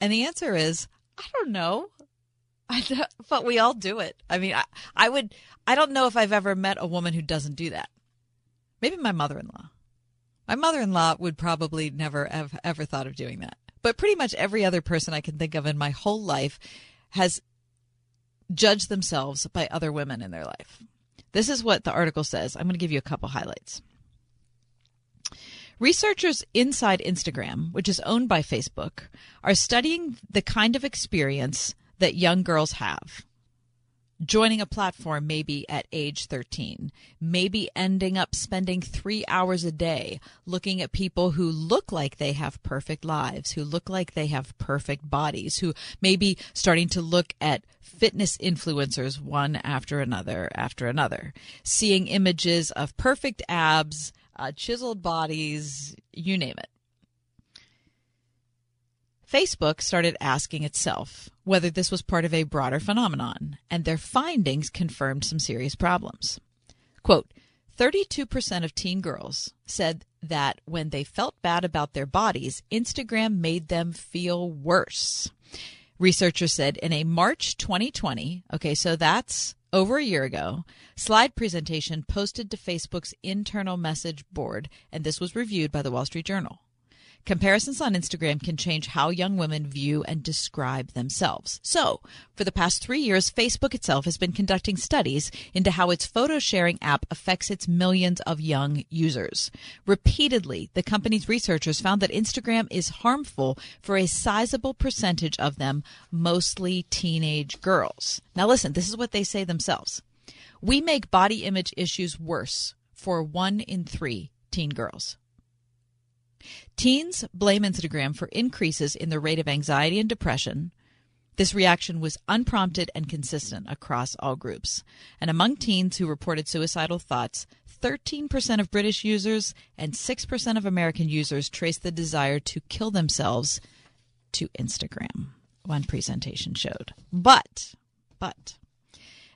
And the answer is, I don't know. (laughs) but we all do it. I mean, I, I would, I don't know if I've ever met a woman who doesn't do that. Maybe my mother in law. My mother in law would probably never have ever thought of doing that. But pretty much every other person I can think of in my whole life has judged themselves by other women in their life. This is what the article says. I'm going to give you a couple highlights. Researchers inside Instagram, which is owned by Facebook, are studying the kind of experience that young girls have. Joining a platform maybe at age 13, maybe ending up spending three hours a day looking at people who look like they have perfect lives, who look like they have perfect bodies, who maybe starting to look at fitness influencers one after another after another, seeing images of perfect abs, uh, chiseled bodies, you name it. Facebook started asking itself whether this was part of a broader phenomenon, and their findings confirmed some serious problems. Quote 32% of teen girls said that when they felt bad about their bodies, Instagram made them feel worse. Researchers said in a March 2020, okay, so that's over a year ago, slide presentation posted to Facebook's internal message board, and this was reviewed by the Wall Street Journal. Comparisons on Instagram can change how young women view and describe themselves. So, for the past three years, Facebook itself has been conducting studies into how its photo sharing app affects its millions of young users. Repeatedly, the company's researchers found that Instagram is harmful for a sizable percentage of them, mostly teenage girls. Now, listen, this is what they say themselves. We make body image issues worse for one in three teen girls. Teens blame Instagram for increases in the rate of anxiety and depression. This reaction was unprompted and consistent across all groups. And among teens who reported suicidal thoughts, 13% of British users and 6% of American users traced the desire to kill themselves to Instagram, one presentation showed. But, but,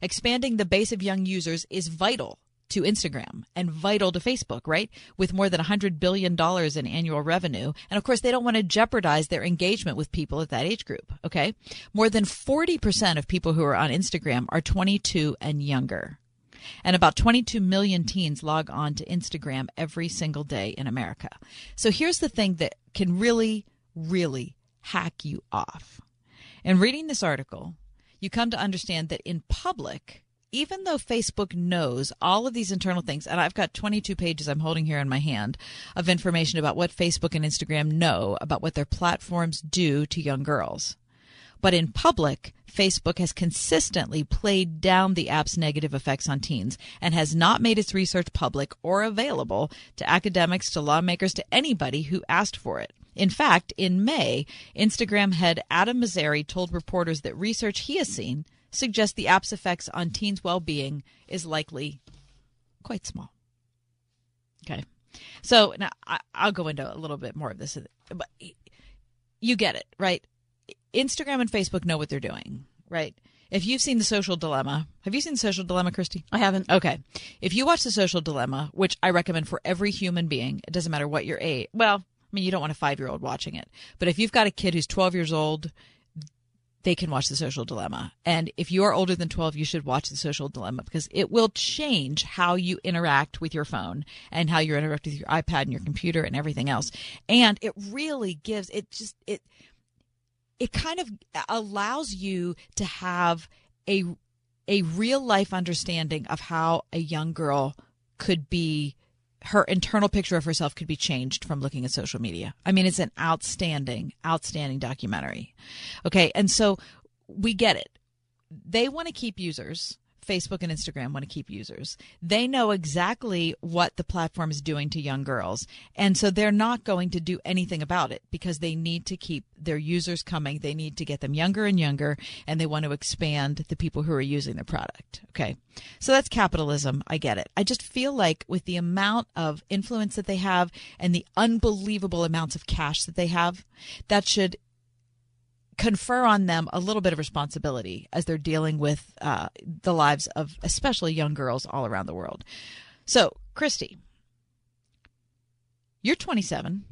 expanding the base of young users is vital to Instagram and vital to Facebook, right? With more than $100 billion in annual revenue. And of course, they don't want to jeopardize their engagement with people at that age group, okay? More than 40% of people who are on Instagram are 22 and younger. And about 22 million teens log on to Instagram every single day in America. So here's the thing that can really, really hack you off. In reading this article, you come to understand that in public, even though Facebook knows all of these internal things, and I've got 22 pages I'm holding here in my hand of information about what Facebook and Instagram know about what their platforms do to young girls. But in public, Facebook has consistently played down the app's negative effects on teens and has not made its research public or available to academics, to lawmakers, to anybody who asked for it. In fact, in May, Instagram head Adam Mosseri told reporters that research he has seen suggest the app's effects on teens' well being is likely quite small. Okay. So now I, I'll go into a little bit more of this, but you get it, right? Instagram and Facebook know what they're doing, right? If you've seen The Social Dilemma, have you seen The Social Dilemma, Christy? I haven't. Okay. If you watch The Social Dilemma, which I recommend for every human being, it doesn't matter what your age. Well, I mean, you don't want a five year old watching it, but if you've got a kid who's 12 years old, they can watch The Social Dilemma. And if you are older than 12, you should watch The Social Dilemma because it will change how you interact with your phone and how you interact with your iPad and your computer and everything else. And it really gives it just it it kind of allows you to have a a real life understanding of how a young girl could be her internal picture of herself could be changed from looking at social media. I mean, it's an outstanding, outstanding documentary. Okay. And so we get it. They want to keep users. Facebook and Instagram want to keep users. They know exactly what the platform is doing to young girls. And so they're not going to do anything about it because they need to keep their users coming. They need to get them younger and younger and they want to expand the people who are using the product. Okay. So that's capitalism. I get it. I just feel like with the amount of influence that they have and the unbelievable amounts of cash that they have, that should confer on them a little bit of responsibility as they're dealing with uh, the lives of especially young girls all around the world. So, Christy, you're 27.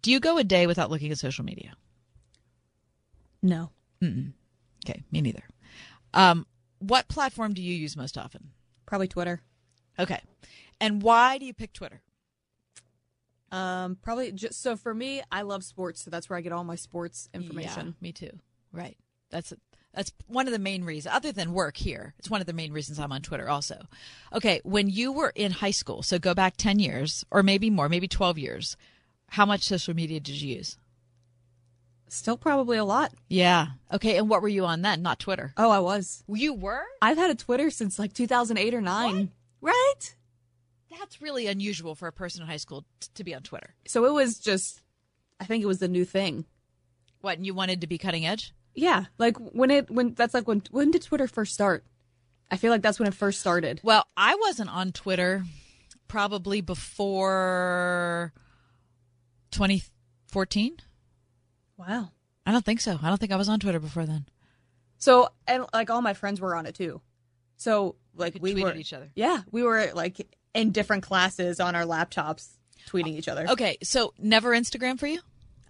Do you go a day without looking at social media? No. Mm-mm. Okay, me neither. Um, what platform do you use most often? Probably Twitter. Okay. And why do you pick Twitter? Um, probably just so for me, I love sports, so that's where I get all my sports information. Yeah, me too. Right. That's that's one of the main reasons, other than work here. It's one of the main reasons I'm on Twitter also. Okay, when you were in high school, so go back 10 years or maybe more, maybe 12 years, how much social media did you use? Still probably a lot. Yeah. Okay, and what were you on then? Not Twitter. Oh, I was. You were? I've had a Twitter since like 2008 or 9. Right? That's really unusual for a person in high school t- to be on Twitter. So it was just I think it was the new thing. What, and you wanted to be cutting edge? Yeah, like when it when that's like when when did Twitter first start? I feel like that's when it first started. Well, I wasn't on Twitter probably before 2014. Wow. I don't think so. I don't think I was on Twitter before then. So and like all my friends were on it too. So like we tweeted were each other. Yeah, we were like in different classes on our laptops tweeting each other. Okay, so never Instagram for you?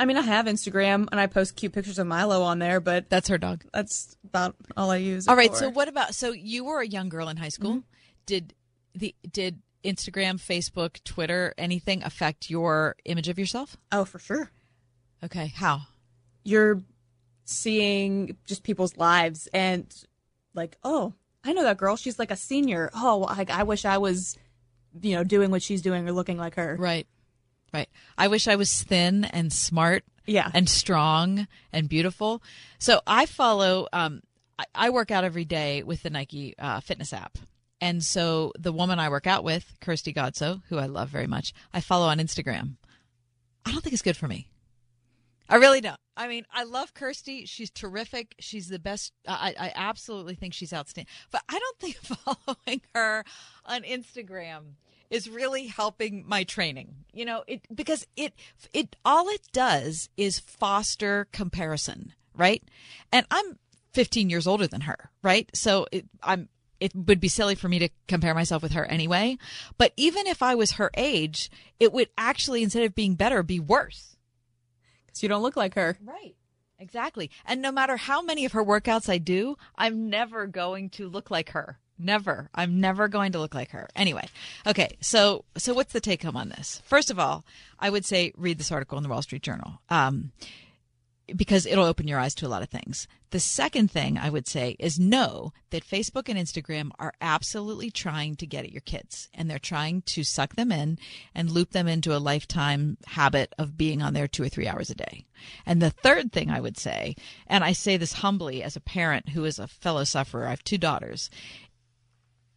I mean, I have Instagram and I post cute pictures of Milo on there, but that's her dog. That's about all I use. All right. for. So what about? So you were a young girl in high school. Mm-hmm. Did the did Instagram, Facebook, Twitter, anything affect your image of yourself? Oh, for sure. Okay. How? You're seeing just people's lives and like, oh, I know that girl. She's like a senior. Oh, like I wish I was, you know, doing what she's doing or looking like her. Right. Right. I wish I was thin and smart. Yeah. And strong and beautiful. So I follow. Um, I, I work out every day with the Nike uh, fitness app. And so the woman I work out with, Kirsty Godso, who I love very much, I follow on Instagram. I don't think it's good for me. I really don't. I mean, I love Kirsty. She's terrific. She's the best. I, I absolutely think she's outstanding. But I don't think (laughs) following her on Instagram is really helping my training. You know, it because it it all it does is foster comparison, right? And I'm 15 years older than her, right? So it, I'm it would be silly for me to compare myself with her anyway. But even if I was her age, it would actually instead of being better be worse. You don't look like her. Right. Exactly. And no matter how many of her workouts I do, I'm never going to look like her. Never. I'm never going to look like her. Anyway. Okay. So, so what's the take home on this? First of all, I would say read this article in the Wall Street Journal. Um, because it'll open your eyes to a lot of things. The second thing I would say is know that Facebook and Instagram are absolutely trying to get at your kids and they're trying to suck them in and loop them into a lifetime habit of being on there two or three hours a day. And the third thing I would say, and I say this humbly as a parent who is a fellow sufferer, I have two daughters,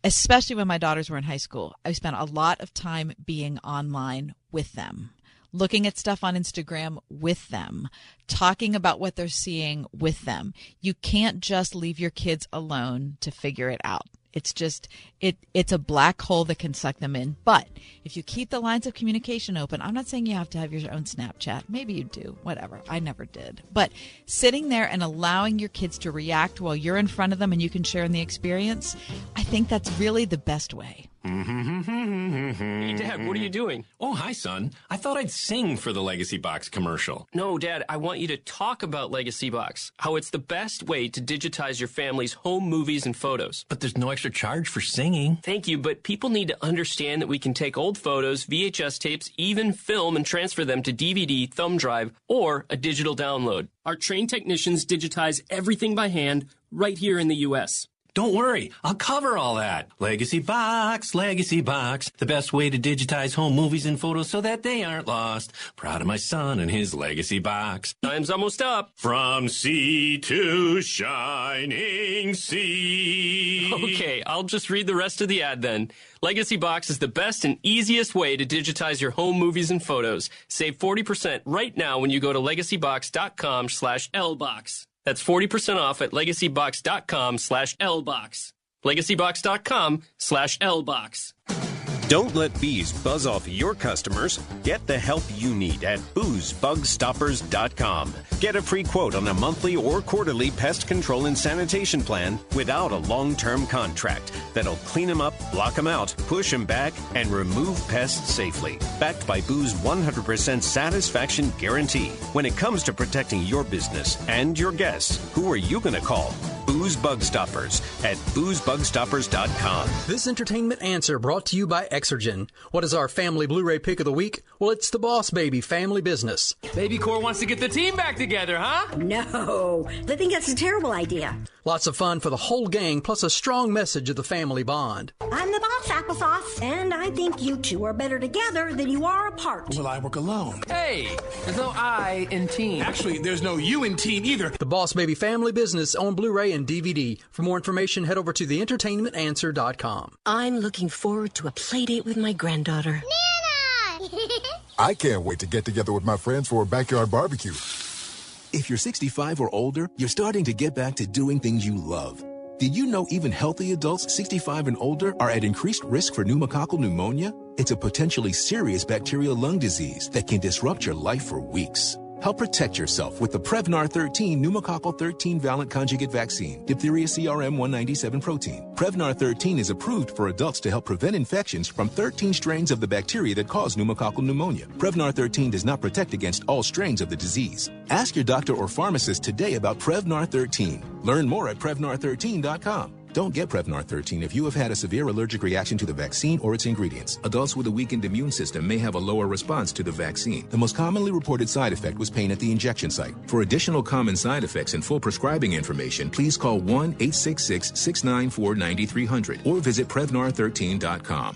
especially when my daughters were in high school, I spent a lot of time being online with them, looking at stuff on Instagram with them, talking about what they're seeing with them. You can't just leave your kids alone to figure it out. It's just it it's a black hole that can suck them in. But if you keep the lines of communication open, I'm not saying you have to have your own Snapchat. Maybe you do. Whatever. I never did. But sitting there and allowing your kids to react while you're in front of them and you can share in the experience, I think that's really the best way. Mm-hmm. Hey, Dad, what are you doing? Oh, hi, son. I thought I'd sing for the Legacy Box commercial. No, Dad, I want you to talk about Legacy Box, how it's the best way to digitize your family's home movies and photos. But there's no extra charge for singing. Thank you, but people need to understand that we can take old photos, VHS tapes, even film and transfer them to DVD, thumb drive, or a digital download. Our trained technicians digitize everything by hand right here in the U.S. Don't worry, I'll cover all that. Legacy Box, Legacy Box, the best way to digitize home movies and photos so that they aren't lost. Proud of my son and his Legacy Box. Time's almost up. From sea to shining sea. Okay, I'll just read the rest of the ad then. Legacy Box is the best and easiest way to digitize your home movies and photos. Save 40% right now when you go to legacybox.com slash lbox. That's 40% off at legacybox.com slash lbox. legacybox.com slash lbox. Don't let bees buzz off your customers. Get the help you need at boozebugstoppers.com. Get a free quote on a monthly or quarterly pest control and sanitation plan without a long term contract that'll clean them up, block them out, push them back, and remove pests safely. Backed by Boo's 100% satisfaction guarantee. When it comes to protecting your business and your guests, who are you going to call? Booze Bug Stoppers at boozebugstoppers.com. This entertainment answer brought to you by Exergen. What is our family Blu-ray pick of the week? Well, it's the Boss Baby family business. Baby Corp wants to get the team back together, huh? No, they think that's a terrible idea. Lots of fun for the whole gang, plus a strong message of the family bond. I'm the boss, applesauce, and I think you two are better together than you are apart. Well, I work alone. Hey, there's no I in team. Actually, there's no you in team either. The Boss Baby family business on Blu-ray and DVD. For more information, head over to theentertainmentanswer.com. I'm looking forward to a play date with my granddaughter. (laughs) I can't wait to get together with my friends for a backyard barbecue. If you're 65 or older, you're starting to get back to doing things you love. Did you know even healthy adults 65 and older are at increased risk for pneumococcal pneumonia? It's a potentially serious bacterial lung disease that can disrupt your life for weeks. Help protect yourself with the Prevnar 13 pneumococcal 13 valent conjugate vaccine, diphtheria CRM 197 protein. Prevnar 13 is approved for adults to help prevent infections from 13 strains of the bacteria that cause pneumococcal pneumonia. Prevnar 13 does not protect against all strains of the disease. Ask your doctor or pharmacist today about Prevnar 13. Learn more at Prevnar13.com. Don't get Prevnar 13 if you have had a severe allergic reaction to the vaccine or its ingredients. Adults with a weakened immune system may have a lower response to the vaccine. The most commonly reported side effect was pain at the injection site. For additional common side effects and full prescribing information, please call 1 866 694 9300 or visit Prevnar13.com.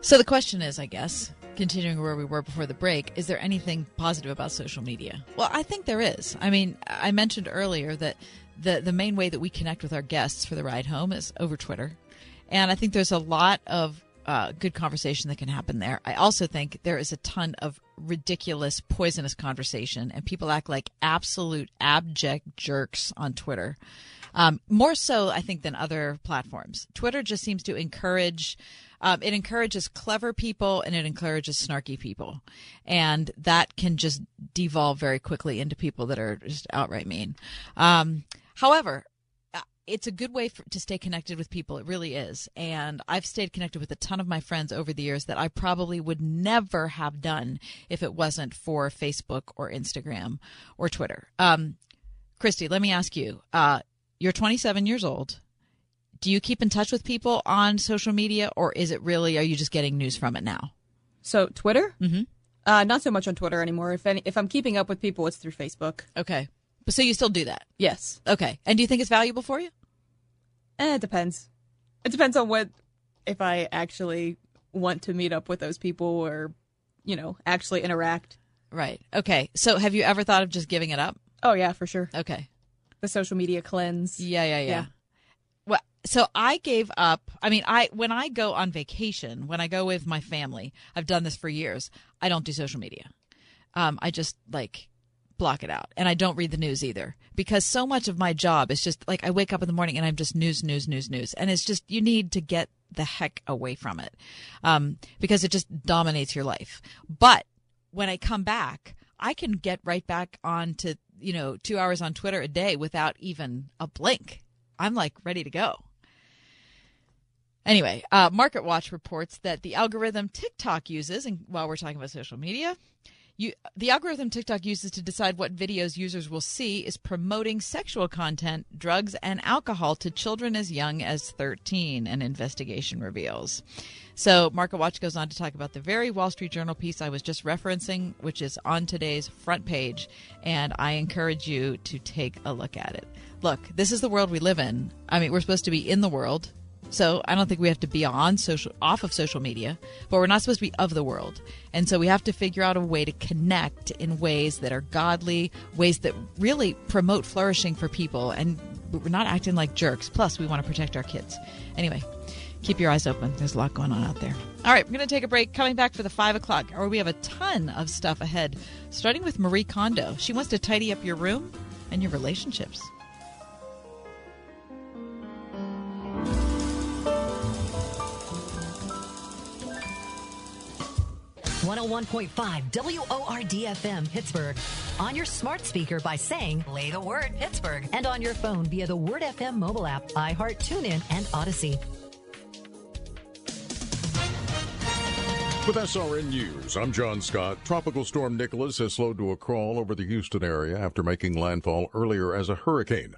So the question is, I guess, continuing where we were before the break, is there anything positive about social media? Well, I think there is. I mean, I mentioned earlier that the the main way that we connect with our guests for the ride home is over Twitter, and I think there's a lot of uh, good conversation that can happen there. I also think there is a ton of ridiculous, poisonous conversation, and people act like absolute abject jerks on Twitter. Um, more so, I think, than other platforms. Twitter just seems to encourage. Um, it encourages clever people and it encourages snarky people, and that can just devolve very quickly into people that are just outright mean. Um, however, uh, it's a good way for, to stay connected with people. It really is. And I've stayed connected with a ton of my friends over the years that I probably would never have done if it wasn't for Facebook or Instagram or Twitter. Um, Christy, let me ask you. Uh, you're 27 years old. Do you keep in touch with people on social media, or is it really? Are you just getting news from it now? So Twitter, mm-hmm. uh, not so much on Twitter anymore. If any, if I'm keeping up with people, it's through Facebook. Okay, so you still do that? Yes. Okay, and do you think it's valuable for you? Eh, it depends. It depends on what if I actually want to meet up with those people or, you know, actually interact. Right. Okay. So have you ever thought of just giving it up? Oh yeah, for sure. Okay. The social media cleanse. Yeah, yeah, yeah. Well, so I gave up. I mean, I when I go on vacation, when I go with my family, I've done this for years. I don't do social media. Um, I just like block it out. And I don't read the news either because so much of my job is just like I wake up in the morning and I'm just news, news, news, news. And it's just, you need to get the heck away from it um, because it just dominates your life. But when I come back, I can get right back on to, you know, two hours on Twitter a day without even a blink. I'm like ready to go. Anyway, uh, Market Watch reports that the algorithm TikTok uses, and while we're talking about social media, you, the algorithm TikTok uses to decide what videos users will see is promoting sexual content, drugs, and alcohol to children as young as 13, an investigation reveals. So, Market Watch goes on to talk about the very Wall Street Journal piece I was just referencing, which is on today's front page, and I encourage you to take a look at it. Look, this is the world we live in. I mean, we're supposed to be in the world, so I don't think we have to be on social off of social media, but we're not supposed to be of the world. And so we have to figure out a way to connect in ways that are godly, ways that really promote flourishing for people and we're not acting like jerks. Plus, we want to protect our kids. Anyway, keep your eyes open. There's a lot going on out there. All right, we're going to take a break. Coming back for the five o'clock, or we have a ton of stuff ahead, starting with Marie Kondo. She wants to tidy up your room and your relationships. 101.5 WORD-FM Pittsburgh. On your smart speaker by saying, play the word Pittsburgh. And on your phone via the Word FM mobile app, iHeart, TuneIn, and Audacy. With SRN News, I'm John Scott. Tropical Storm Nicholas has slowed to a crawl over the Houston area after making landfall earlier as a hurricane,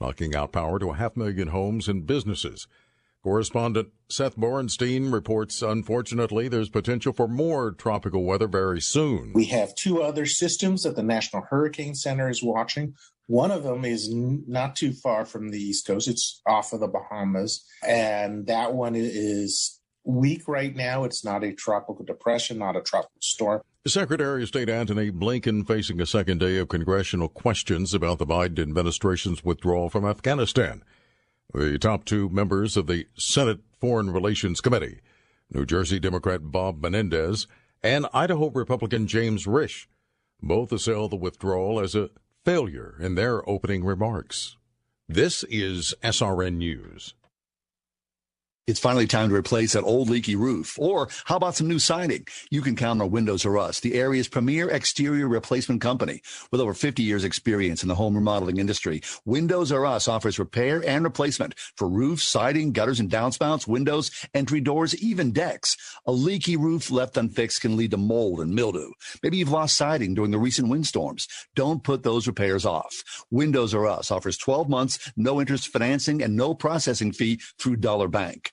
knocking out power to a half million homes and businesses. Correspondent Seth Borenstein reports unfortunately there's potential for more tropical weather very soon. We have two other systems that the National Hurricane Center is watching. One of them is not too far from the East Coast, it's off of the Bahamas, and that one is weak right now. It's not a tropical depression, not a tropical storm. Secretary of State Antony Blinken facing a second day of congressional questions about the Biden administration's withdrawal from Afghanistan. The top two members of the Senate Foreign Relations Committee, New Jersey Democrat Bob Menendez and Idaho Republican James Risch, both assail the withdrawal as a failure in their opening remarks. This is SRN News. It's finally time to replace that old leaky roof. Or how about some new siding? You can count on Windows R Us, the area's premier exterior replacement company. With over 50 years experience in the home remodeling industry, Windows R Us offers repair and replacement for roofs, siding, gutters and downspouts, windows, entry doors, even decks. A leaky roof left unfixed can lead to mold and mildew. Maybe you've lost siding during the recent windstorms. Don't put those repairs off. Windows R Us offers 12 months, no interest financing and no processing fee through Dollar Bank.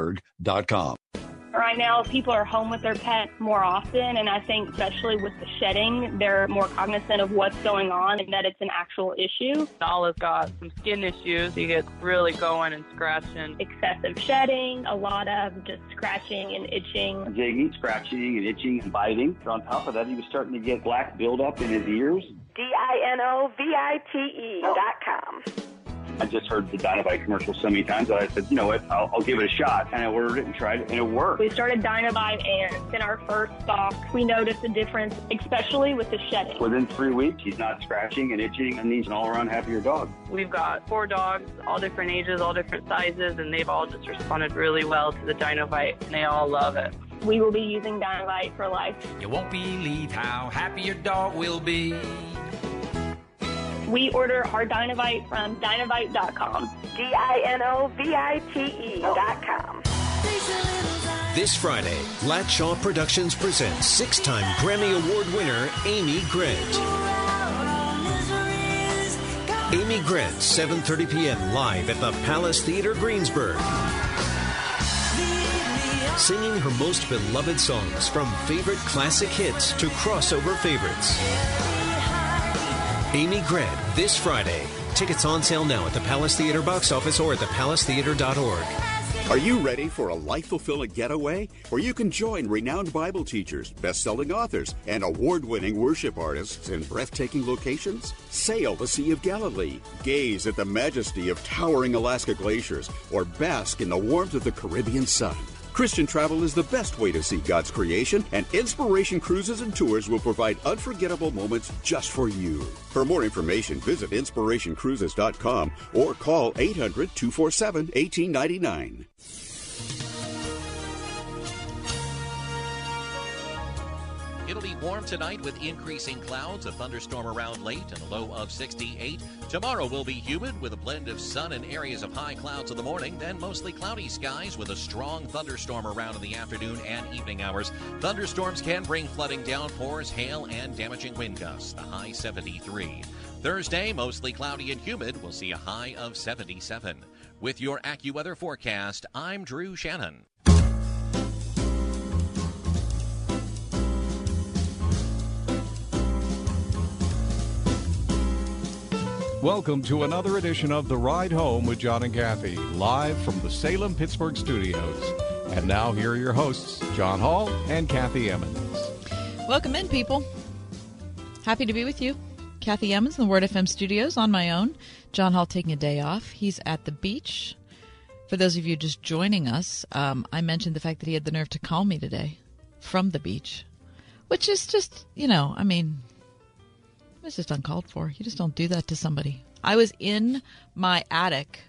windowsruspittsburgh.com. Right now, people are home with their pets more often, and I think, especially with the shedding, they're more cognizant of what's going on and that it's an actual issue. Nala's got some skin issues. He gets really going and scratching. Excessive shedding, a lot of just scratching and itching. Jigging, scratching, and itching and biting. On top of that, he was starting to get black buildup in his ears. D I N O V I T E dot com. I just heard the Dinovite commercial so many times that I said, you know what, I'll, I'll, give it a shot. And I ordered it and tried it, and it worked. We started Dinovite, and in our first stock, we noticed a difference, especially with the shedding. Within three weeks, he's not scratching and itching, and he's an all-around happier dog. We've got four dogs, all different ages, all different sizes, and they've all just responded really well to the Dinovite, and they all love it. We will be using Dinovite for life. You won't believe how happy your dog will be. We order our Dinovite from Dinovite.com. D I N O V I T E.com. This Friday, Latshaw Productions presents six time Grammy Award winner Amy Grant. Amy Grant, 7:30 p.m. live at the Palace Theater Greensburg. Singing her most beloved songs from favorite classic hits to crossover favorites. Amy Grant this Friday. Tickets on sale now at the Palace Theater box office or at thepalacetheater.org. Are you ready for a life fulfilling getaway where you can join renowned Bible teachers, best selling authors, and award winning worship artists in breathtaking locations? Sail the Sea of Galilee, gaze at the majesty of towering Alaska glaciers, or bask in the warmth of the Caribbean sun. Christian travel is the best way to see God's creation, and Inspiration Cruises and Tours will provide unforgettable moments just for you. For more information, visit inspirationcruises.com or call 800 247 1899. It'll be warm tonight with increasing clouds, a thunderstorm around late, and a low of 68. Tomorrow will be humid with a blend of sun and areas of high clouds in the morning, then mostly cloudy skies with a strong thunderstorm around in the afternoon and evening hours. Thunderstorms can bring flooding downpours, hail, and damaging wind gusts. The high 73. Thursday, mostly cloudy and humid. We'll see a high of 77. With your AccuWeather forecast, I'm Drew Shannon. Welcome to another edition of The Ride Home with John and Kathy, live from the Salem Pittsburgh studios. And now, here are your hosts, John Hall and Kathy Emmons. Welcome in, people. Happy to be with you. Kathy Emmons in the Word FM studios on my own. John Hall taking a day off. He's at the beach. For those of you just joining us, um, I mentioned the fact that he had the nerve to call me today from the beach, which is just, you know, I mean, it's just uncalled for. You just don't do that to somebody. I was in my attic.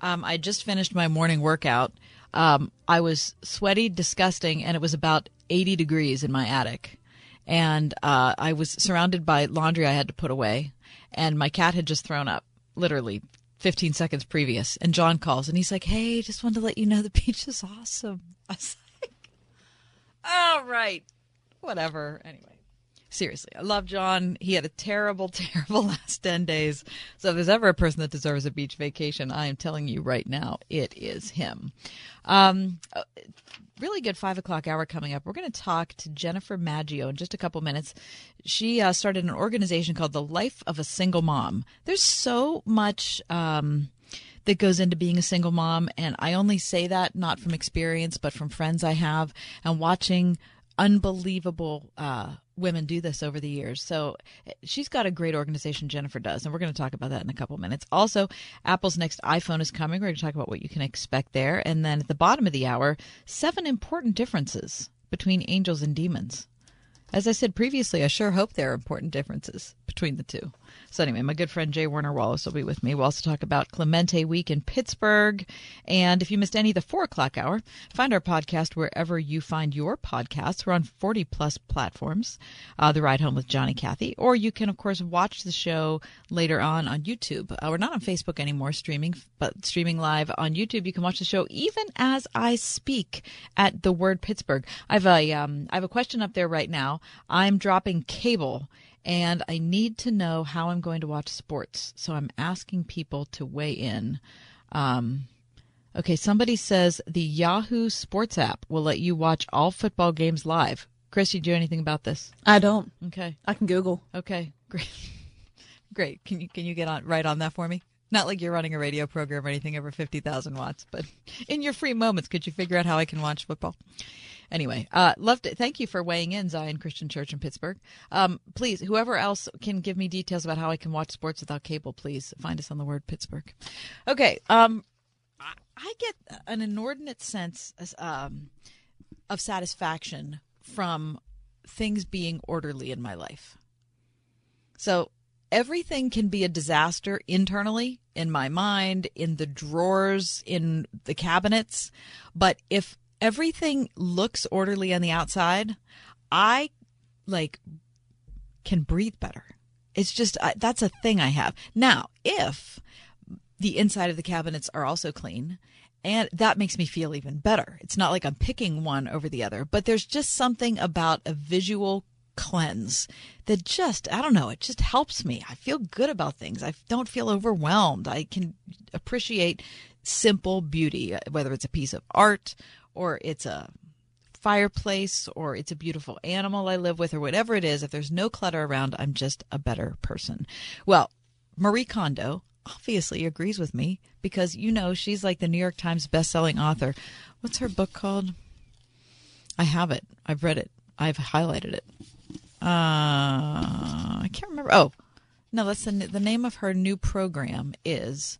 Um, I just finished my morning workout. Um, I was sweaty, disgusting, and it was about 80 degrees in my attic. And uh, I was surrounded by laundry I had to put away. And my cat had just thrown up, literally 15 seconds previous. And John calls and he's like, Hey, just wanted to let you know the (laughs) beach is awesome. I was like, All right, whatever. Anyway seriously, I love John. He had a terrible, (laughs) terrible last 10 days. So if there's ever a person that deserves a beach vacation, I am telling you right now, it is him. Um, uh, really good five o'clock hour coming up. We're going to talk to Jennifer Maggio in just a couple minutes. She uh, started an organization called the Life of a Single Mom. There's so much. Um, that goes into being a single mom. And I only say that not from experience, but from friends I have and watching unbelievable uh, women do this over the years. So eh, she's got a great organization, Jennifer does, and we're going to talk about that in a couple minutes. Also, Apple's next iPhone is coming. We're going to talk about what you can expect there. And then at the bottom of the hour, seven important differences between angels and demons. As I said previously, I sure hope there are important differences between the two. So anyway, my good friend J. Warner Wallace will be with me. We'll also talk about Clemente Week in Pittsburgh. And if you missed any of the four o'clock hour, find our podcast wherever you find your podcasts. We're on 40 plus platforms, uh, The Ride Home with Johnny Kathy. Or you can, of course, watch the show later on on YouTube. Uh, we're not on Facebook anymore streaming, but streaming live on YouTube. You can watch the show even as I speak at the word Pittsburgh. I have a, um, I have a question up there right now. I'm dropping cable and I need to know how I'm going to watch sports. So I'm asking people to weigh in. Um, okay, somebody says the Yahoo Sports app will let you watch all football games live. Chris, you do anything about this? I don't. Okay, I can Google. Okay, (laughs) great, great. Can you can you get on right on that for me? Not like you're running a radio program or anything over fifty thousand watts, but in your free moments, could you figure out how I can watch football? Anyway, uh, loved it. Thank you for weighing in, Zion Christian Church in Pittsburgh. Um, please, whoever else can give me details about how I can watch sports without cable, please find us on the word Pittsburgh. Okay. Um, I get an inordinate sense um, of satisfaction from things being orderly in my life. So everything can be a disaster internally in my mind, in the drawers, in the cabinets. But if everything looks orderly on the outside, I like can breathe better. It's just that's a thing I have. Now, if the inside of the cabinets are also clean, and that makes me feel even better. It's not like I'm picking one over the other, but there's just something about a visual cleanse that just I don't know, it just helps me. I feel good about things. I don't feel overwhelmed. I can appreciate simple beauty, whether it's a piece of art or it's a fireplace or it's a beautiful animal I live with or whatever it is, if there's no clutter around, I'm just a better person. Well, Marie Kondo obviously agrees with me because you know she's like the New York Times best-selling author. What's her book called? I have it. I've read it. I've highlighted it. Uh, I can't remember. Oh, no, that's the, the name of her new program is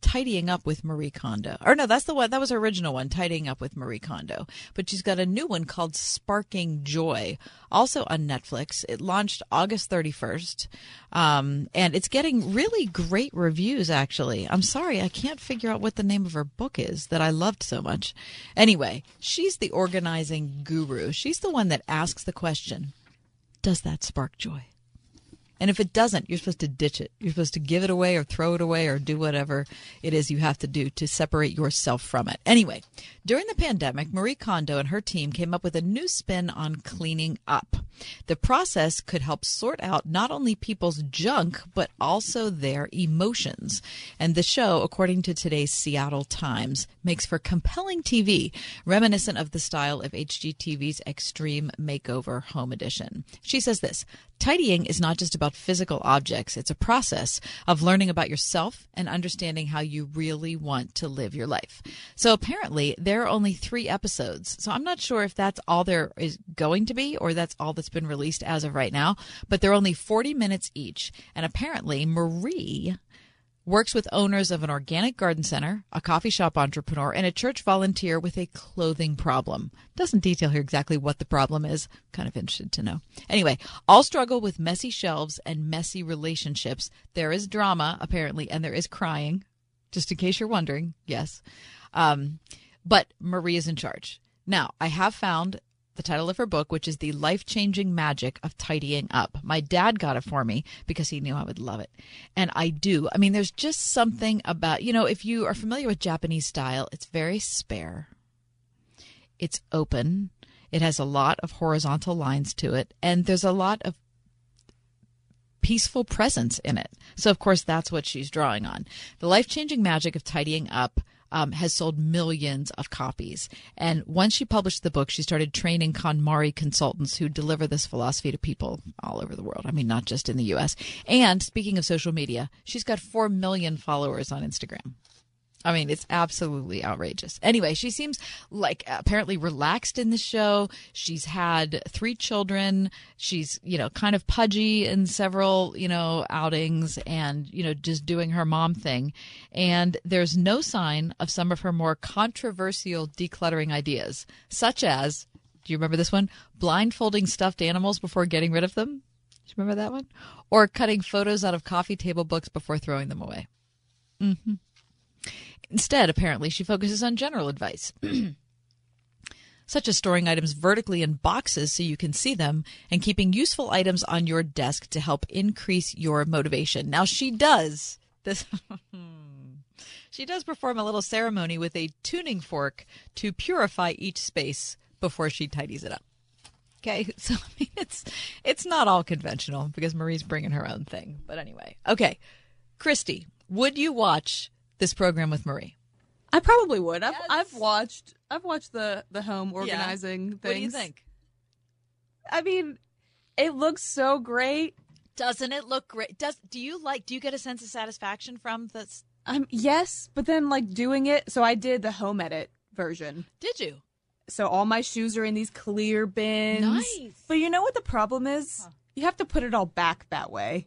Tidying Up with Marie Kondo. Or no, that's the one that was her original one, Tidying Up with Marie Kondo. But she's got a new one called Sparking Joy, also on Netflix. It launched August 31st. Um, and it's getting really great reviews actually. I'm sorry, I can't figure out what the name of her book is that I loved so much. Anyway, she's the organizing guru. She's the one that asks the question, does that spark joy? And if it doesn't, you're supposed to ditch it. You're supposed to give it away or throw it away or do whatever it is you have to do to separate yourself from it. Anyway, during the pandemic, Marie Kondo and her team came up with a new spin on cleaning up. The process could help sort out not only people's junk, but also their emotions. And the show, according to today's Seattle Times, makes for compelling TV, reminiscent of the style of HGTV's Extreme Makeover Home Edition. She says this Tidying is not just about physical objects, it's a process of learning about yourself and understanding how you really want to live your life. So apparently, there are only three episodes. So I'm not sure if that's all there is going to be or that's all that's been released as of right now, but they're only 40 minutes each. And apparently, Marie works with owners of an organic garden center, a coffee shop entrepreneur, and a church volunteer with a clothing problem. Doesn't detail here exactly what the problem is. Kind of interested to know. Anyway, all struggle with messy shelves and messy relationships. There is drama, apparently, and there is crying. Just in case you're wondering, yes. Um, but Marie is in charge. Now, I have found the title of her book, which is The Life Changing Magic of Tidying Up. My dad got it for me because he knew I would love it. And I do. I mean, there's just something about, you know, if you are familiar with Japanese style, it's very spare, it's open, it has a lot of horizontal lines to it, and there's a lot of peaceful presence in it. So, of course, that's what she's drawing on. The life changing magic of tidying up um, has sold millions of copies. And once she published the book, she started training KonMari consultants who deliver this philosophy to people all over the world. I mean, not just in the U.S. And speaking of social media, she's got 4 million followers on Instagram. I mean, it's absolutely outrageous. Anyway, she seems like apparently relaxed in the show. She's had three children. She's, you know, kind of pudgy in several, you know, outings and, you know, just doing her mom thing. And there's no sign of some of her more controversial decluttering ideas, such as, do you remember this one? Blindfolding stuffed animals before getting rid of them. Do you remember that one? Or cutting photos out of coffee table books before throwing them away. Mm-hmm. Instead, apparently, she focuses on general advice. (clears throat) such as storing items vertically in boxes so you can see them and keeping useful items on your desk to help increase your motivation. Now she does this (laughs) she does perform a little ceremony with a tuning fork to purify each space before she tidies it up. Okay, (laughs) so I mean it's it's not all conventional because Marie's bringing her own thing. But anyway, okay, Christy, would you watch this program with Marie? I probably would. I've I've watched I've watched the the home organizing things. What do you think? I mean, it looks so great. Doesn't it look great? Does do you like do you get a sense of satisfaction from this? Um yes, but then like doing it, so I did the home edit version. Did you? So all my shoes are in these clear bins. Nice. But you know what the problem is? You have to put it all back that way.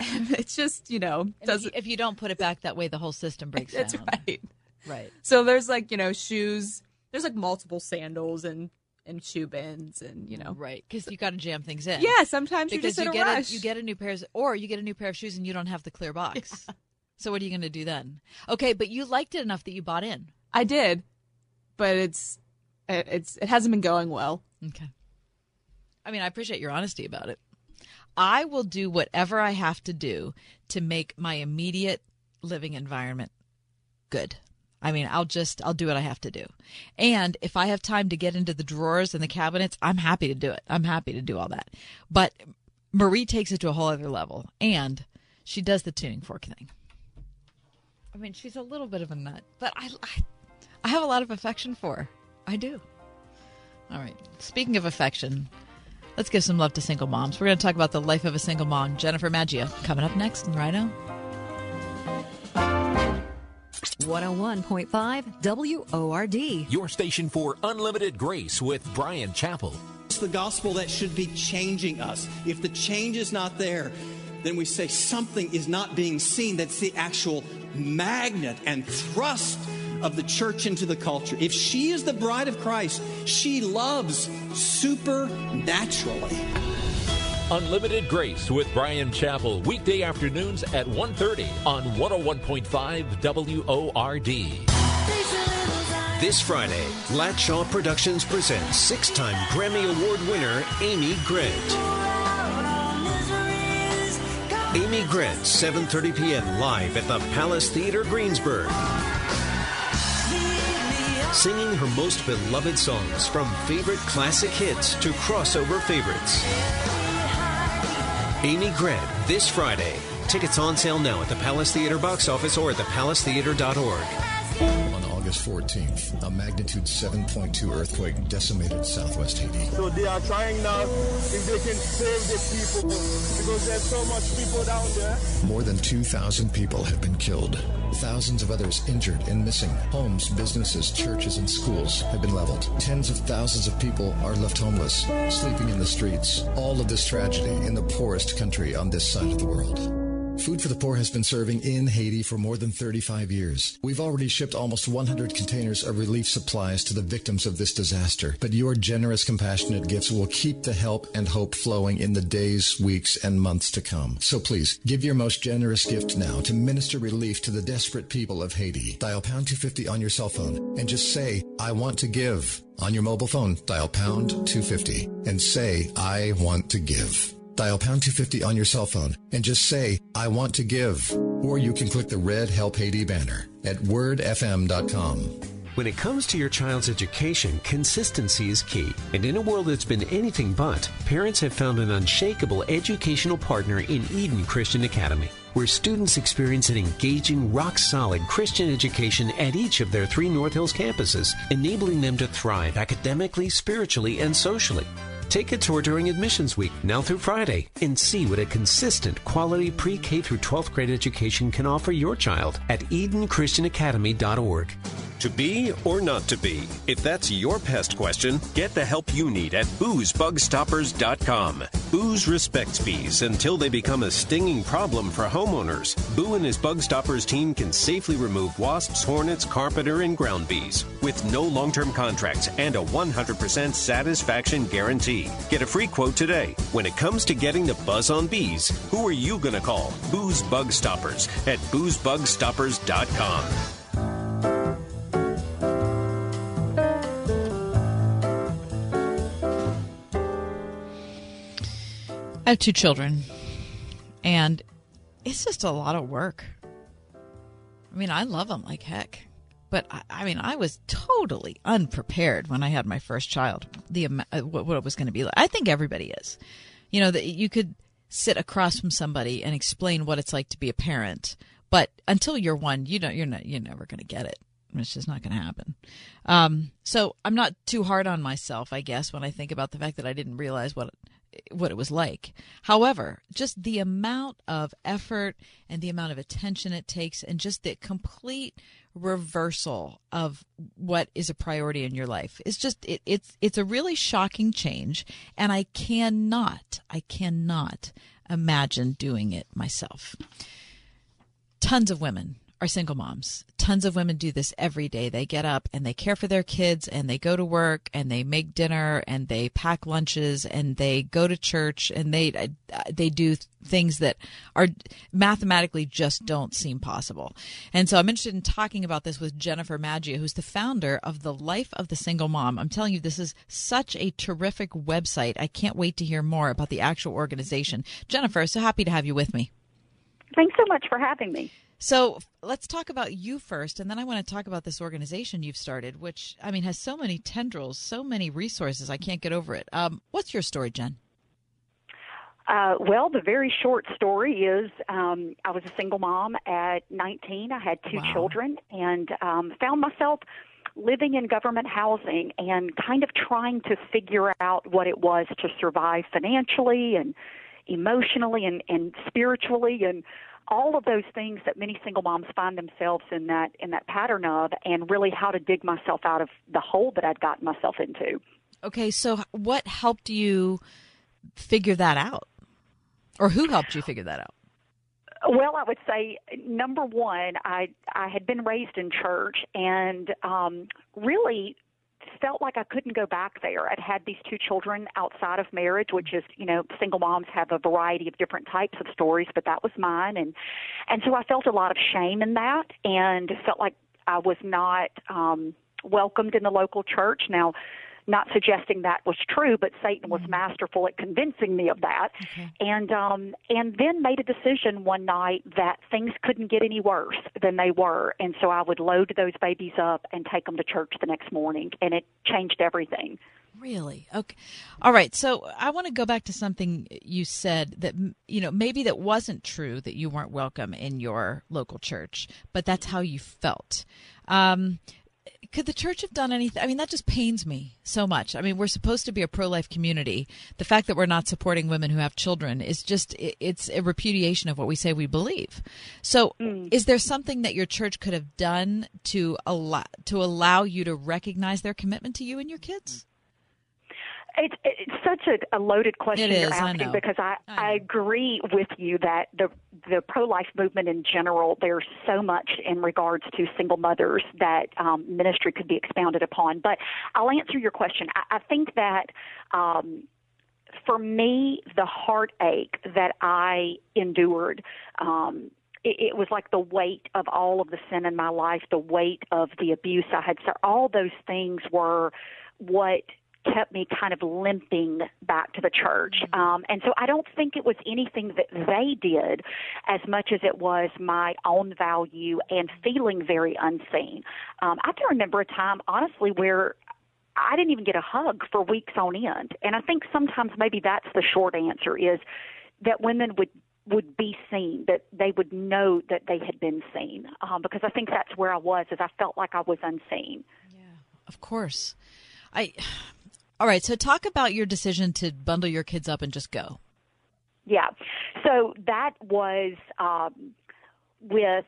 (laughs) It's just, you know, if, doesn't you, if you don't put it back that way, the whole system breaks That's down. right. Right. So there's like, you know, shoes. There's like multiple sandals and and shoe bins and, you know. Right, because you got to jam things in. Yeah, sometimes you're because you a get rush. you get a new pair, of, or you get a new pair of shoes and you don't have the clear box. So what are you going to do then? Okay, but you liked it enough that you bought in. I did. But it's it- it's it hasn't been going well. Okay. I mean, I appreciate your honesty about it. I will do whatever I have to do to make my immediate living environment good. I mean, I'll just I'll do what I have to do. And if I have time to get into the drawers and the cabinets, I'm happy to do it. I'm happy to do all that. But Marie takes it to a whole other level and she does the tuning fork thing. I mean, she's a little bit of a nut, but I I, I have a lot of affection for her. I do. All right. Speaking of affection, let's give some love to single moms. We're going to talk about the life of a single mom. Jennifer Maggio coming up next in Rhino. 101.5 WORD. Your station for unlimited grace with Bryan Chapell. It's the gospel that should be changing us. If the change is not there, then we say something is not being seen. That's the actual magnet and thrust of the church into the culture. If she is the bride of Christ, she loves supernaturally. Unlimited Grace with Bryan Chapell, weekday afternoons at 1.30 on 101.5 WORD. This Friday, Latshaw Productions presents six-time Grammy Award winner Amy Grant. Amy Grant, 7:30 p.m. live at the Palace Theater Greensburg. Singing her most beloved songs from favorite classic hits to crossover favorites. Amy Grant this Friday. Tickets on sale now at the Palace Theater box office or at thepalacetheater.org. August 14th, a magnitude 7.2 earthquake decimated southwest Haiti. So they are trying now if they can save the people because there's so much people down there. More than 2,000 people have been killed. Thousands of others injured and missing. Homes, businesses, churches, and schools have been leveled. Tens of thousands of people are left homeless, sleeping in the streets. All of this tragedy in the poorest country on this side of the world. Food for the Poor has been serving in Haiti for more than 35 years. We've already shipped almost 100 containers of relief supplies to the victims of this disaster, but your generous, compassionate gifts will keep the help and hope flowing in the days, weeks, and months to come. So please, give your most generous gift now to minister relief to the desperate people of Haiti. Dial pound 250 on your cell phone and just say, I want to give. On your mobile phone, dial pound 250 and say, I want to give. Dial pound 250 on your cell phone and just say, I want to give. Or you can click the red Help Haiti banner at wordfm.com. When it comes to your child's education, consistency is key. And in a world that's been anything but, parents have found an unshakable educational partner in Eden Christian Academy, where students experience an engaging, rock solid Christian education at each of their three North Hills campuses, enabling them to thrive academically, spiritually, and socially. Take a tour during admissions week, now through Friday, and see what a consistent, quality pre K through 12th grade education can offer your child at EdenChristianAcademy.org. To be or not to be? If that's your pest question, get the help you need at boozebugstoppers.com. Booz respects bees until they become a stinging problem for homeowners. Boo and his Bug Stoppers team can safely remove wasps, hornets, carpenter, and ground bees with no long term contracts and a 100% satisfaction guarantee. Get a free quote today. When it comes to getting the buzz on bees, who are you going to call? Booze Bug Stoppers at boozebugstoppers.com. I have two children, and it's just a lot of work. I mean, I love them like heck, but I, I mean, I was totally unprepared when I had my first child. The uh, what, what it was going to be like. I think everybody is. You know that you could sit across from somebody and explain what it's like to be a parent, but until you're one, you don't. You're not. You're never going to get it. It's just not going to happen. Um, so I'm not too hard on myself, I guess, when I think about the fact that I didn't realize what what it was like. However, just the amount of effort and the amount of attention it takes, and just the complete reversal of what is a priority in your life is just it, it's it's a really shocking change, and I cannot I cannot imagine doing it myself. Tons of women are single moms. Tons of women do this every day. They get up and they care for their kids and they go to work and they make dinner and they pack lunches and they go to church and they uh, they do things that are mathematically just don't seem possible. And so I'm interested in talking about this with Jennifer Maggio, who's the founder of the Life of the Single Mom. I'm telling you, this is such a terrific website. I can't wait to hear more about the actual organization. Jennifer, so happy to have you with me. Thanks so much for having me. So let's talk about you first, and then I want to talk about this organization you've started, which I mean has so many tendrils, so many resources. I can't get over it. Um, what's your story, Jen? Uh, well, the very short story is um, I was a single mom at 19. I had two wow. children and um, found myself living in government housing and kind of trying to figure out what it was to survive financially and emotionally and, and spiritually and all of those things that many single moms find themselves in that in that pattern of and really how to dig myself out of the hole that I'd gotten myself into. Okay, so what helped you figure that out? Or who helped you figure that out? Well, I would say number one, I I had been raised in church and um, really felt like I couldn't go back there. I'd had these two children outside of marriage, which is, you know, single moms have a variety of different types of stories, but that was mine and and so I felt a lot of shame in that and felt like I was not um welcomed in the local church. Now, not suggesting that was true, but Satan was masterful at convincing me of that. Okay. And um and then made a decision one night that things couldn't get any worse than they were, and so I would load those babies up and take them to church the next morning, and it changed everything. Really? Okay. All right. So I want to go back to something you said that you know maybe that wasn't true that you weren't welcome in your local church, but that's how you felt. Um, could the church have done anything? I mean, that just pains me so much. I mean, we're supposed to be a pro-life community. The fact that we're not supporting women who have children is just it's a repudiation of what we say we believe. So, Mm. is there something that your church could have done to allow to allow you to recognize their commitment to you and your kids? It's, it's such a, a loaded question It you're is, I asking because I, I agree with you that the the pro life movement in general there's so much in regards to single mothers that um, ministry could be expounded upon. But I'll answer your question. I, I think that. Um, for me, the heartache that I endured, um, it was like the weight of all of the sin in my life, the weight of the abuse I had. So all those things were what kept me kind of limping back to the church. Um, and so I don't think it was anything that they did as much as it was my own value and feeling very unseen. Um, I can remember a time, honestly, where I didn't even get a hug for weeks on end. And I think sometimes maybe that's the short answer is that women would would be seen, that they would know that they had been seen. Um, because I think that's where I was, is I felt like I was unseen. Yeah, of course. I All right, so talk about your decision to bundle your kids up and just go. Yeah. So that was um, with.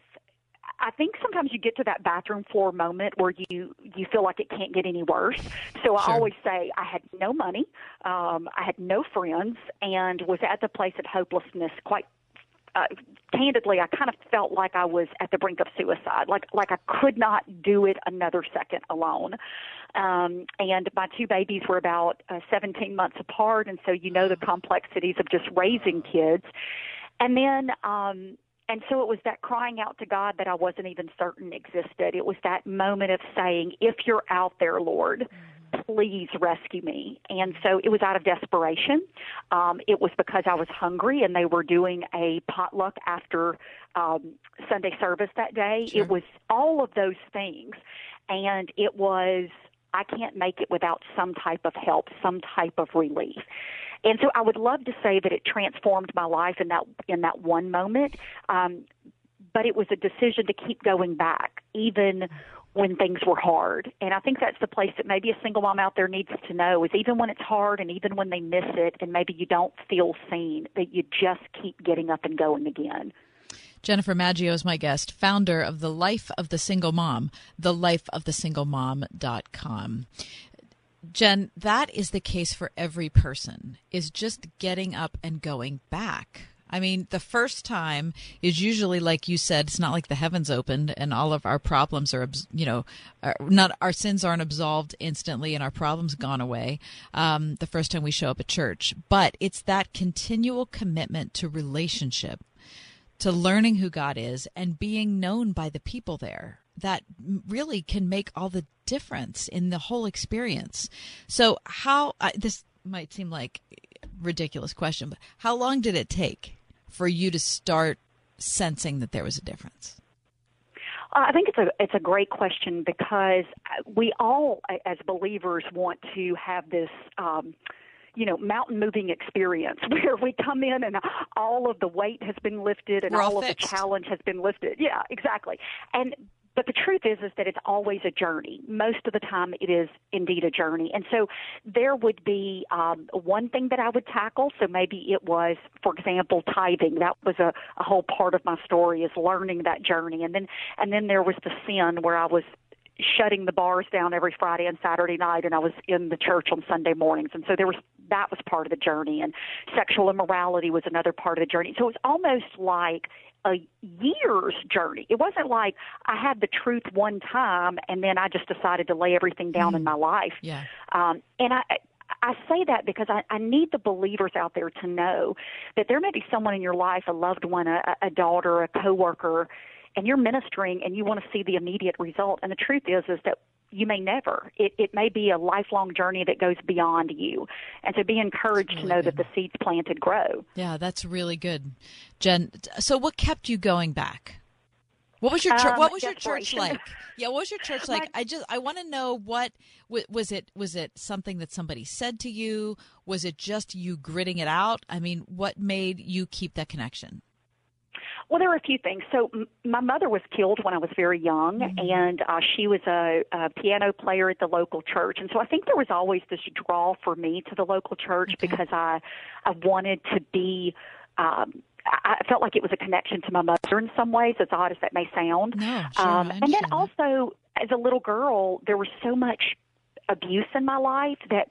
I think sometimes you get to that bathroom floor moment where you you feel like it can't get any worse. So I Sure. always say I had no money, um, I had no friends, and was at the place of hopelessness. Quite uh, candidly, I kind of felt like I was at the brink of suicide. Like like I could not do it another second alone. Um, and my two babies were about uh, 17 months apart, and so you know the complexities of just raising kids. And then, um, and so it was that crying out to God that I wasn't even certain existed. It was that moment of saying, "If you're out there, Lord." Please rescue me. And so it was out of desperation. Um, it was because I was hungry and they were doing a potluck after um, Sunday service that day. It was all of those things. And it was I can't make it without some type of help, some type of relief. And so I would love to say that it transformed my life in that in that one moment, um, but it was a decision to keep going back, even when things were hard. And I think that's the place that maybe a single mom out there needs to know is even when it's hard and even when they miss it and maybe you don't feel seen, that you just keep getting up and going again. Jennifer Maggio is my guest, founder of The Life of the Single Mom, thelifeofthesinglemom.com. Jen, that is the case for every person, is just getting up and going back. I mean, the first time is usually like you said, it's not like the heavens opened and all of our problems are, you know, are not our sins aren't absolved instantly and our problems gone away. Um, the first time we show up at church, but it's that continual commitment to relationship to learning who God is and being known by the people there that really can make all the difference in the whole experience. So, how I, this might seem like ridiculous question, but how long did it take for you to start sensing that there was a difference? Uh, I think it's a it's a great question because we all, as believers, want to have this. Um, you know, mountain moving experience (laughs) where we come in and all of the weight has been lifted and all all of the challenge has been lifted. Yeah, exactly. And but the truth is is that it's always a journey. Most of the time, it is indeed a journey. And so there would be um, one thing that I would tackle. So maybe it was, for example, tithing. That was a, a whole part of my story is learning that journey. And then and then there was the sin where I was shutting the bars down every Friday and Saturday night and I was in the church on Sunday mornings. And so there was that was part of the journey and sexual immorality was another part of the journey. So it was almost like a year's journey. It wasn't like I had the truth one time and then I just decided to lay everything down mm. in my life. Yeah. Um and I I say that because I, I need the believers out there to know that there may be someone in your life, a loved one, a, a daughter, a coworker, and you're ministering and you want to see the immediate result. And the truth is, is that you may never. It, it may be a lifelong journey that goes beyond you. And so be encouraged really to know good. that the seeds planted grow. Yeah, that's really good. Jen, so what kept you going back? What was your church? Um, what was your church like? (laughs) Yeah, what was your church like? I just I want to know what was it was it something that somebody said to you? Was it just you gritting it out? I mean, what made you keep that connection? Well, there were a few things. So, m- my mother was killed when I was very young, mm-hmm. and uh, she was a, a piano player at the local church, and so I think there was always this draw for me to the local church okay. because I I wanted to be. Um, I felt like it was a connection to my mother in some ways, as odd as that may sound. No, sure, um, and then also, as a little girl, there was so much abuse in my life that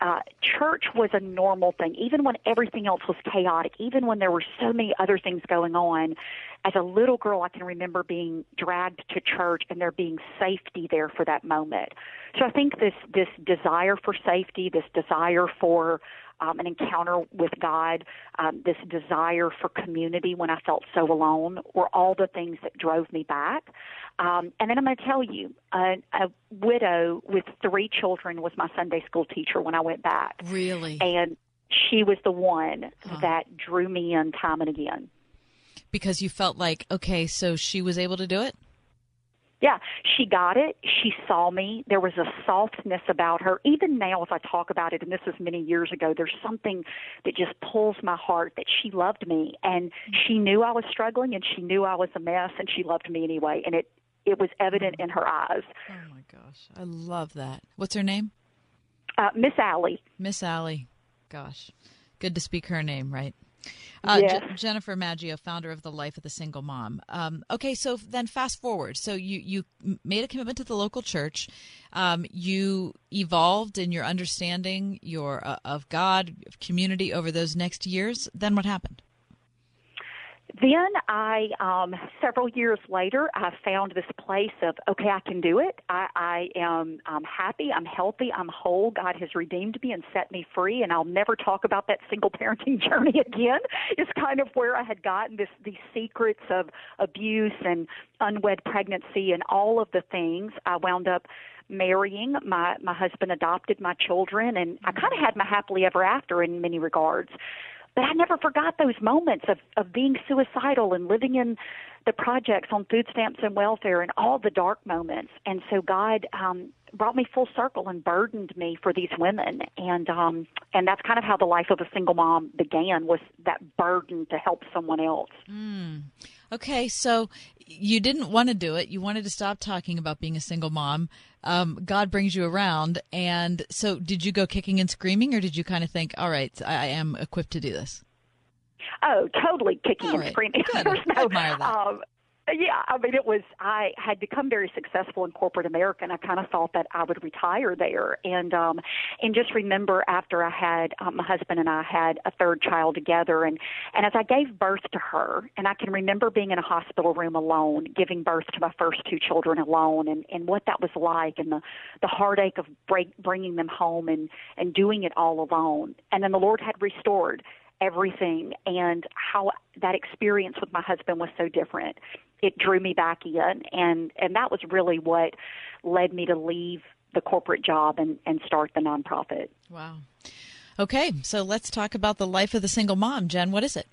uh, church was a normal thing, even when everything else was chaotic, even when there were so many other things going on. As a little girl, I can remember being dragged to church and there being safety there for that moment. So I think this this desire for safety, this desire for um, an encounter with God, um, this desire for community when I felt so alone were all the things that drove me back. Um, and then I'm going to tell you, a, a widow with three children was my Sunday school teacher when I went back. Really? And she was the one huh. that drew me in time and again. Because you felt like, okay, so she was able to do it? Yeah, she got it. She saw me. There was a softness about her. Even now, as I talk about it, and this was many years ago, there's something that just pulls my heart that she loved me and she knew I was struggling and she knew I was a mess and she loved me anyway. And it, it was evident in her eyes. Oh my gosh. I love that. What's her name? Uh, Miss Allie. Miss Allie. Gosh. Good to speak her name, right? Uh. J- Jennifer Maggio, founder of the Life of the Single Mom. Um, okay, so then fast forward. So you you made a commitment to the local church. Um, you evolved in your understanding your uh, of God, of community over those next years. Then what happened? Then I, um, several years later, I found this place of, okay, I can do it. I, I am I'm happy. I'm healthy. I'm whole. God has redeemed me and set me free, and I'll never talk about that single (laughs) parenting journey again. Is kind of where I had gotten this these secrets of abuse and unwed pregnancy and all of the things. I wound up marrying. My my husband adopted my children, and I kind of had my happily ever after in many regards. But I never forgot those moments of, of being suicidal and living in the projects on food stamps and welfare and all the dark moments. And so God um, brought me full circle and burdened me for these women. And um, and that's kind of how the life of a single mom began was that burden to help someone else. Mm. Okay, so you didn't want to do it. You wanted to stop talking about being a single mom. Um, God brings you around. And so, did you go kicking and screaming, or did you kind of think, all right, I, I am equipped to do this? Oh, totally kicking all and right. screaming. (laughs) Good. There's no, I admire that. Um, yeah, I mean, it was. I had become very successful in corporate America, and I kind of thought that I would retire there. And um, and just remember, after I had um, my husband and I had a third child together, and and as I gave birth to her, and I can remember being in a hospital room alone, giving birth to my first two children alone, and and what that was like, and the the heartache of break, bringing them home, and and doing it all alone. And then the Lord had restored everything and how that experience with my husband was so different it drew me back in and and that was really what led me to leave the corporate job and and start the nonprofit. Wow. Okay so let's talk about the life of the single mom. Jen what is it?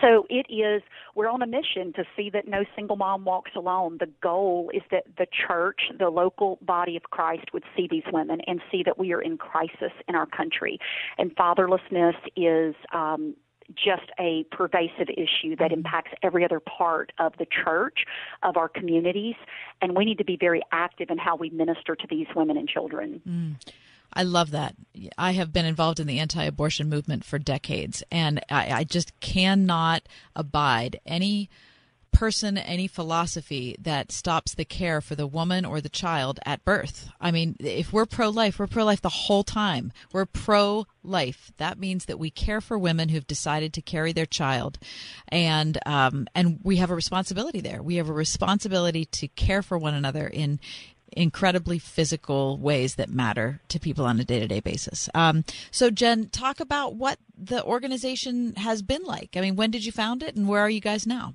So it is we're on a mission to see that no single mom walks alone. The goal is that the church the local body of christ would see these women and see that we are in crisis in our country. And fatherlessness is um just a pervasive issue that impacts every other part of the church, of our communities, and we need to be very active in how we minister to these women and children. Mm. I love that. I have been involved in the anti abortion movement for decades, and I, I just cannot abide any person, any philosophy that stops the care for the woman or the child at birth. I mean, if we're pro life, we're pro life the whole time. We're pro life. That means that we care for women who've decided to carry their child, and um, and we have a responsibility there. We have a responsibility to care for one another in incredibly physical ways that matter to people on a day to day basis. Um, so, Jen, talk about what the organization has been like. I mean, when did you found it, and where are you guys now?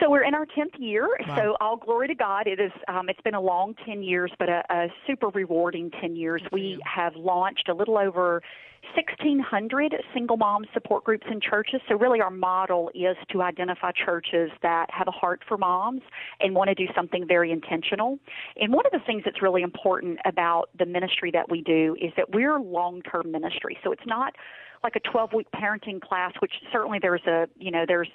So we're in our tenth year. Wow. So all glory to God. It is. Um, it's been a long ten years, but a, a super rewarding ten years. We have launched a little over 1,600 single mom support groups in churches. So, really, our model is to identify churches that have a heart for moms and want to do something very intentional. And one of the things that's really important about the ministry that we do is that we're long term ministry. So, it's not like a 12 week parenting class, which certainly there's a, you know, there's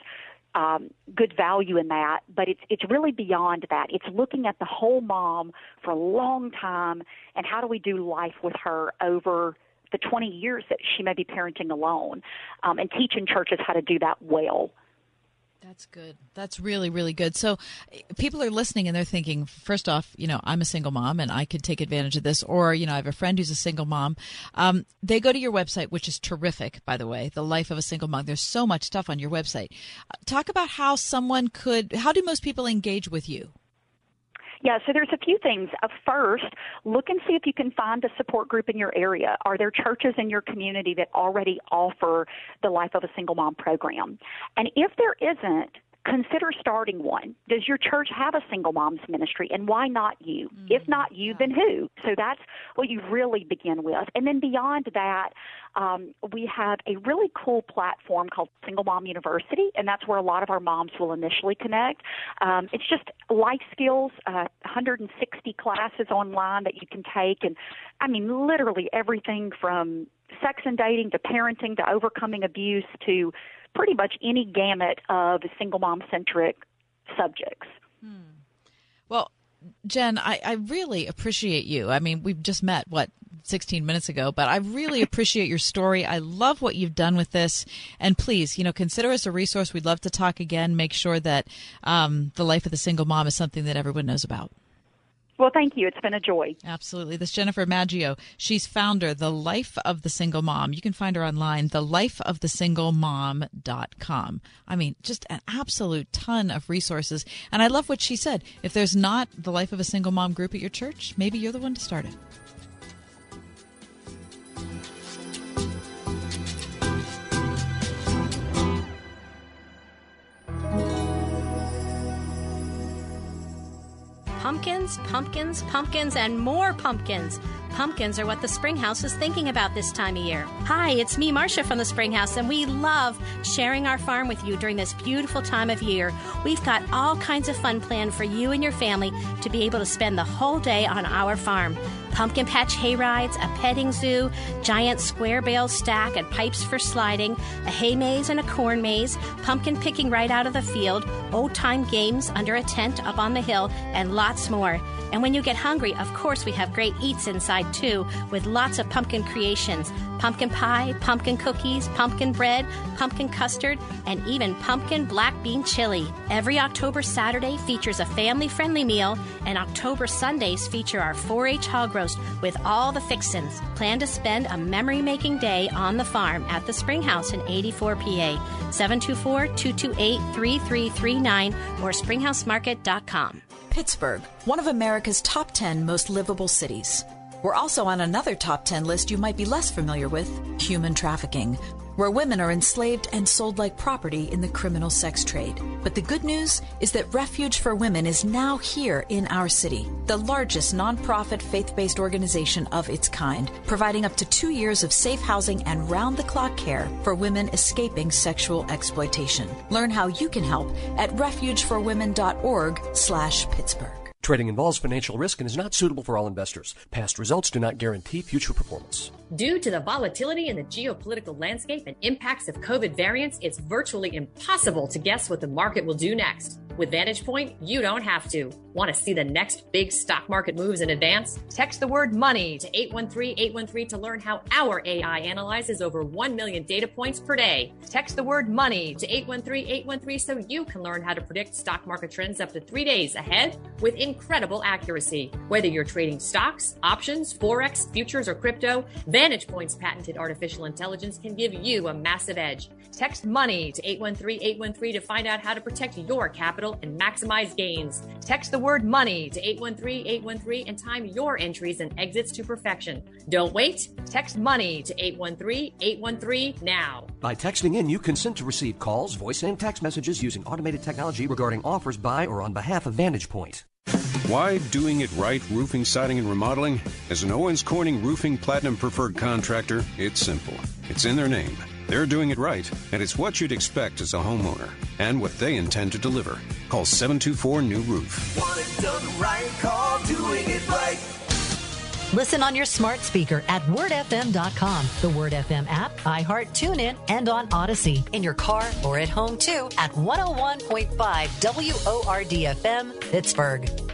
um, good value in that, but it's it's really beyond that. It's looking at the whole mom for a long time, and how do we do life with her over the 20 years that she may be parenting alone, um, and teaching churches how to do that well. That's good. That's really, really good. So, people are listening and they're thinking, first off, you know, I'm a single mom and I could take advantage of this, or, you know, I have a friend who's a single mom. Um, they go to your website, which is terrific, by the way, The Life of a Single Mom. There's so much stuff on your website. Uh, talk about how someone could, how do most people engage with you? Yeah, so there's a few things. Uh, first, look and see if you can find a support group in your area. Are there churches in your community that already offer the Life of a Single Mom program? And if there isn't, consider starting one. Does your church have a single moms ministry? And why not you? Mm-hmm. If not you, then who? So that's what you really begin with. And then beyond that, um, we have a really cool platform called Single Mom University, and that's where a lot of our moms will initially connect. Um, it's just life skills, uh, 160 classes online that you can take, and I mean, literally everything from sex and dating to parenting to overcoming abuse to pretty much any gamut of single mom centric subjects. Hmm. Well, Jen, I, I really appreciate you. I mean, we've just met, what, 16 minutes ago, but I really (laughs) appreciate your story. I love what you've done with this. And please, you know, consider us a resource. We'd love to talk again. Make sure that um, the life of the single mom is something that everyone knows about. Well, thank you. It's been a joy. Absolutely. This Jennifer Maggio. She's founder, The Life of the Single Mom. You can find her online, thelifeofthesinglemom.com. I mean, just an absolute ton of resources. And I love what she said. If there's not the Life of a Single Mom group at your church, maybe you're the one to start it. Pumpkins, pumpkins, pumpkins, and more pumpkins. Pumpkins are what the Springhouse is thinking about this time of year. Hi, it's me, Marcia from the Springhouse, and we love sharing our farm with you during this beautiful time of year. We've got all kinds of fun planned for you and your family to be able to spend the whole day on our farm pumpkin patch hay rides, a petting zoo, giant square bale stack and pipes for sliding, a hay maze and a corn maze, pumpkin picking right out of the field, old time games under a tent up on the hill, and lots more. And when you get hungry, of course, we have great eats inside too, with lots of pumpkin creations pumpkin pie, pumpkin cookies, pumpkin bread, pumpkin custard, and even pumpkin black bean chili. Every October Saturday features a family friendly meal, and October Sundays feature our 4 H hog roast with all the fixins. Plan to spend a memory making day on the farm at the Springhouse in 84 PA. 724 228 3339 or springhousemarket.com. Pittsburgh, one of America's top 10 most livable cities. We're also on another top 10 list you might be less familiar with human trafficking, where women are enslaved and sold like property in the criminal sex trade. But the good news is that Refuge for Women is now here in our city, the largest nonprofit faith based organization of its kind, providing up to two years of safe housing and round the clock care for women escaping sexual exploitation. Learn how you can help at refugeforwomen.org slash Pittsburgh. Trading involves financial risk and is not suitable for all investors. Past results do not guarantee future performance. Due to the volatility in the geopolitical landscape and impacts of COVID variants, it's virtually impossible to guess what the market will do next. With Vantage Point, you don't have to. Want to see the next big stock market moves in advance? Text the word money to 813 813 to learn how our AI analyzes over 1 million data points per day. Text the word money to 813 813 so you can learn how to predict stock market trends up to three days ahead with incredible accuracy. Whether you're trading stocks, options, Forex, futures, or crypto, Vantage Point's patented artificial intelligence can give you a massive edge. Text money to 813 813 to find out how to protect your capital and maximize gains. Text the word money to 813 813 and time your entries and exits to perfection. Don't wait. Text money to 813 813 now. By texting in, you consent to receive calls, voice, and text messages using automated technology regarding offers by or on behalf of Vantage Point. Why doing it right roofing, siding, and remodeling? As an Owens Corning Roofing Platinum Preferred Contractor, it's simple. It's in their name. They're doing it right, and it's what you'd expect as a homeowner, and what they intend to deliver. Call 724 New Roof. Want it done right, call doing it right. Listen on your smart speaker at wordfm.com, the Word FM app, iHeart, TuneIn, and on Odyssey. In your car or at home too at 101.5 WORDFM, Pittsburgh.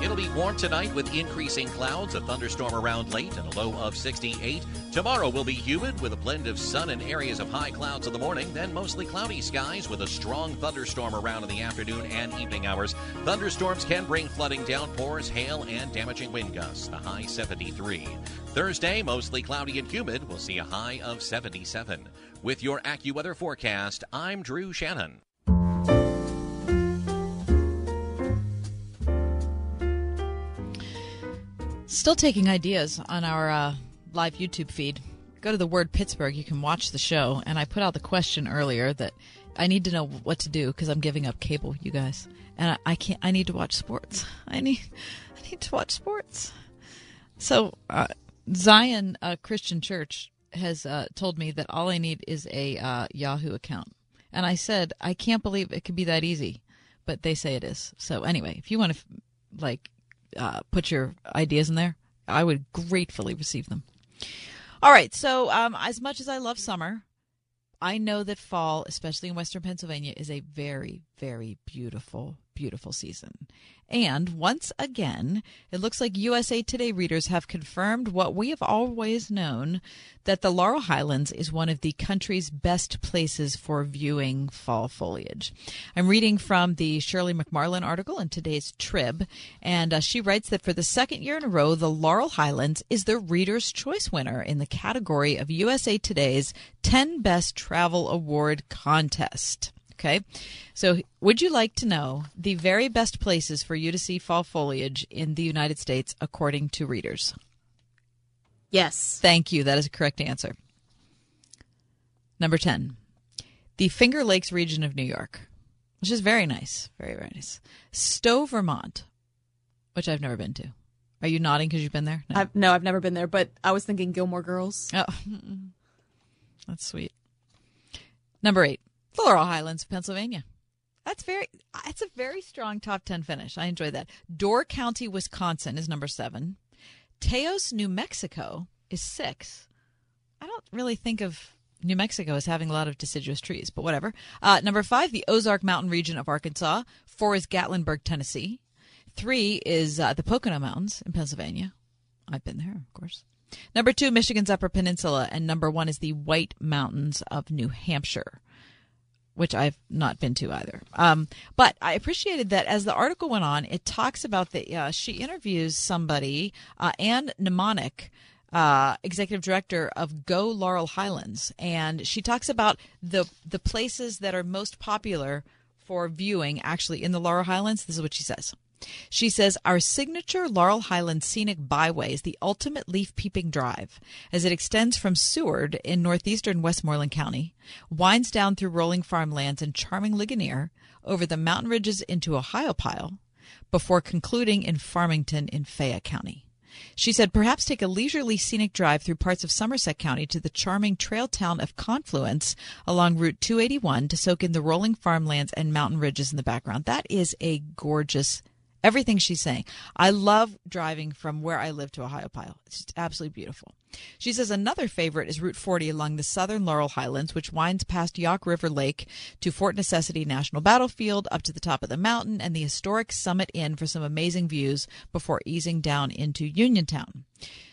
It'll be warm tonight with increasing clouds, a thunderstorm around late, and a low of 68. Tomorrow will be humid with a blend of sun and areas of high clouds in the morning, then mostly cloudy skies with a strong thunderstorm around in the afternoon and evening hours. Thunderstorms can bring flooding, downpours, hail, and damaging wind gusts. The high 73. Thursday, mostly cloudy and humid. We'll see a high of 77. With your AccuWeather forecast, I'm Drew Shannon. Still taking ideas on our uh, live YouTube feed. Go to the word Pittsburgh. You can watch the show. And I put out the question earlier that I need to know what to do because I'm giving up cable, you guys, and I, I, can't. I need to watch sports. (laughs) I need. I need to watch sports. So uh, Zion uh, Christian Church has uh, told me that all I need is a uh, Yahoo account, and I said I can't believe it could be that easy, but they say it is. So anyway, if you want to like uh, put your ideas in there, I would gratefully receive them. All right. So, um, as much as I love summer, I know that fall, especially in Western Pennsylvania, is a very, very beautiful, beautiful season. And once again, it looks like USA Today readers have confirmed what we have always known that the Laurel Highlands is one of the country's best places for viewing fall foliage. I'm reading from the Shirley McMarlin article in today's Trib, and uh, she writes that for the second year in a row, the Laurel Highlands is the Reader's Choice winner in the category of USA Today's 10 Best Travel Award contest. Okay. So, would you like to know the very best places for you to see fall foliage in the United States according to readers? Yes. Thank you. That is a correct answer. Number 10, the Finger Lakes region of New York, which is very nice. Very, very nice. Stowe, Vermont, which I've never been to. Are you nodding because you've been there? No. I've, no, I've never been there, but I was thinking Gilmore Girls. Oh, (laughs) that's sweet. Number eight, the Laurel Highlands, of Pennsylvania. That's very. It's a very strong top ten finish. I enjoy that. Door County, Wisconsin is number seven. Taos, New Mexico is six. I don't really think of New Mexico as having a lot of deciduous trees, but whatever. Uh, number five, the Ozark Mountain region of Arkansas. Four is Gatlinburg, Tennessee. Three is uh, the Pocono Mountains in Pennsylvania. I've been there, of course. Number two, Michigan's Upper Peninsula, and number one is the White Mountains of New Hampshire which I've not been to either. Um, but I appreciated that as the article went on, it talks about that uh, she interviews somebody, uh, Ann Nemanic, uh, executive director of Go Laurel Highlands, and she talks about the the places that are most popular for viewing actually in the Laurel Highlands. This is what she says. She says, Our signature Laurel Highlands scenic byway is the ultimate leaf peeping drive, as it extends from Seward in northeastern Westmoreland County, winds down through rolling farmlands and charming Ligonier, over the mountain ridges into Ohiopyle, before concluding in Farmington in Fayette County. She said, perhaps take a leisurely scenic drive through parts of Somerset County to the charming trail town of Confluence along Route 281 to soak in the rolling farmlands and mountain ridges in the background. That is a gorgeous everything she's saying. I love driving from where I live to Ohiopyle. It's absolutely beautiful. She says another favorite is Route 40 along the southern Laurel Highlands, which winds past Yough River Lake to Fort Necessity National Battlefield up to the top of the mountain and the historic Summit Inn for some amazing views before easing down into Uniontown.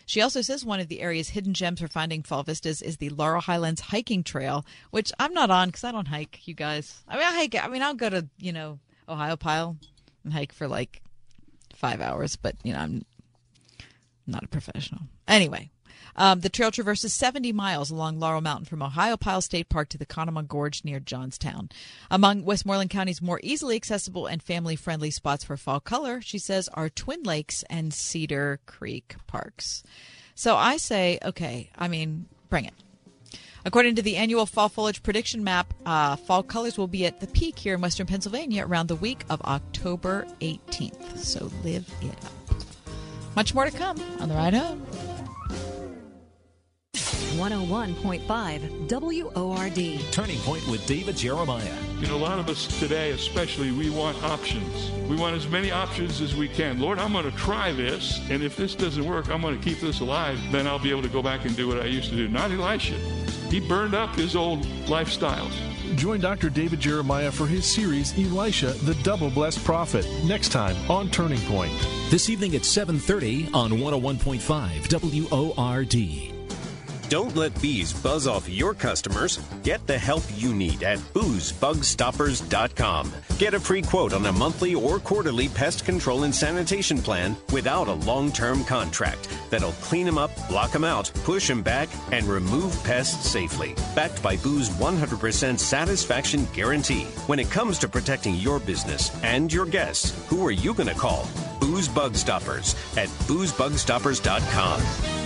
She also says one of the area's hidden gems for finding fall vistas is the Laurel Highlands hiking trail, which I'm not on because I don't hike, you guys. I mean, I hike. I mean, I'll go to you know Ohiopyle and hike for like five hours, but you know I'm not a professional. Anyway, um, the trail traverses 70 miles along Laurel Mountain from Ohiopyle State Park to the Conemaugh Gorge near Johnstown. Among Westmoreland County's more easily accessible and family friendly spots for fall color, she says, are Twin Lakes and Cedar Creek parks. So I say, okay, I mean, bring it. According to the annual fall foliage prediction map, uh, fall colors will be at the peak here in western Pennsylvania around the week of October 18th. So live it up. Much more to come on the ride home. 101.5 WORD. Turning Point with David Jeremiah. You know, a lot of us today, especially, we want options. We want as many options as we can. Lord, I'm going to try this, and if this doesn't work, I'm going to keep this alive. Then I'll be able to go back and do what I used to do. Not Elisha. He burned up his old lifestyles. Join Dr. David Jeremiah for his series Elisha, the Double Blessed Prophet, next time on Turning Point. This evening at 7:30 on 101.5 WORD. Don't let bees buzz off your customers. Get the help you need at boozebugstoppers.com. Get a free quote on a monthly or quarterly pest control and sanitation plan without a long term contract that'll clean them up, block them out, push them back, and remove pests safely. Backed by Boo's 100% satisfaction guarantee. When it comes to protecting your business and your guests, who are you going to call? Booze Bug Stoppers at boozebugstoppers.com.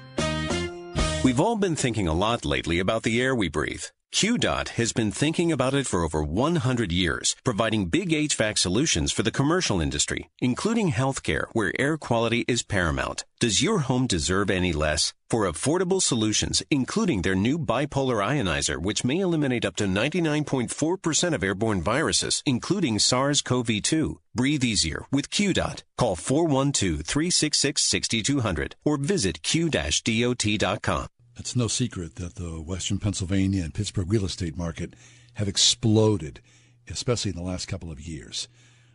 We've all been thinking a lot lately about the air we breathe. QDOT has been thinking about it for over 100 years, providing big HVAC solutions for the commercial industry, including healthcare, where air quality is paramount. Does your home deserve any less? For affordable solutions, including their new bipolar ionizer, which may eliminate up to 99.4% of airborne viruses, including SARS-CoV-2. Breathe easier with QDOT. Call 412-366-6200 or visit q-dot.com. It's no secret that the Western Pennsylvania and Pittsburgh real estate market have exploded, especially in the last couple of years.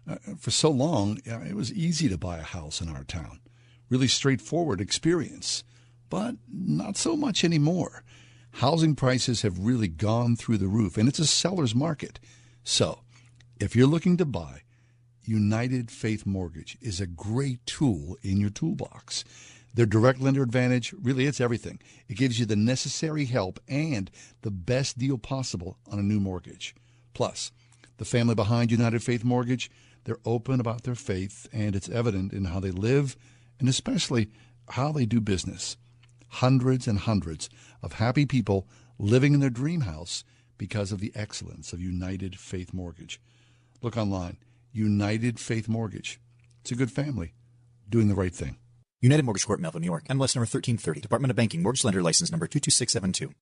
Uh, for so long, it was easy to buy a house in our town. Really straightforward experience, but not so much anymore. Housing prices have really gone through the roof, and it's a seller's market. So, if you're looking to buy, United Faith Mortgage is a great tool in your toolbox. Their direct lender advantage really it's everything. It gives you the necessary help and the best deal possible on a new mortgage. Plus, the family behind United Faith Mortgage, they're open about their faith and it's evident in how they live and especially how they do business. Hundreds and hundreds of happy people living in their dream house because of the excellence of United Faith Mortgage. Look online, United Faith Mortgage. It's a good family doing the right thing. United Mortgage Corp, Melville, New York. MLS number 1330. Department of Banking. Mortgage Lender License number 22672.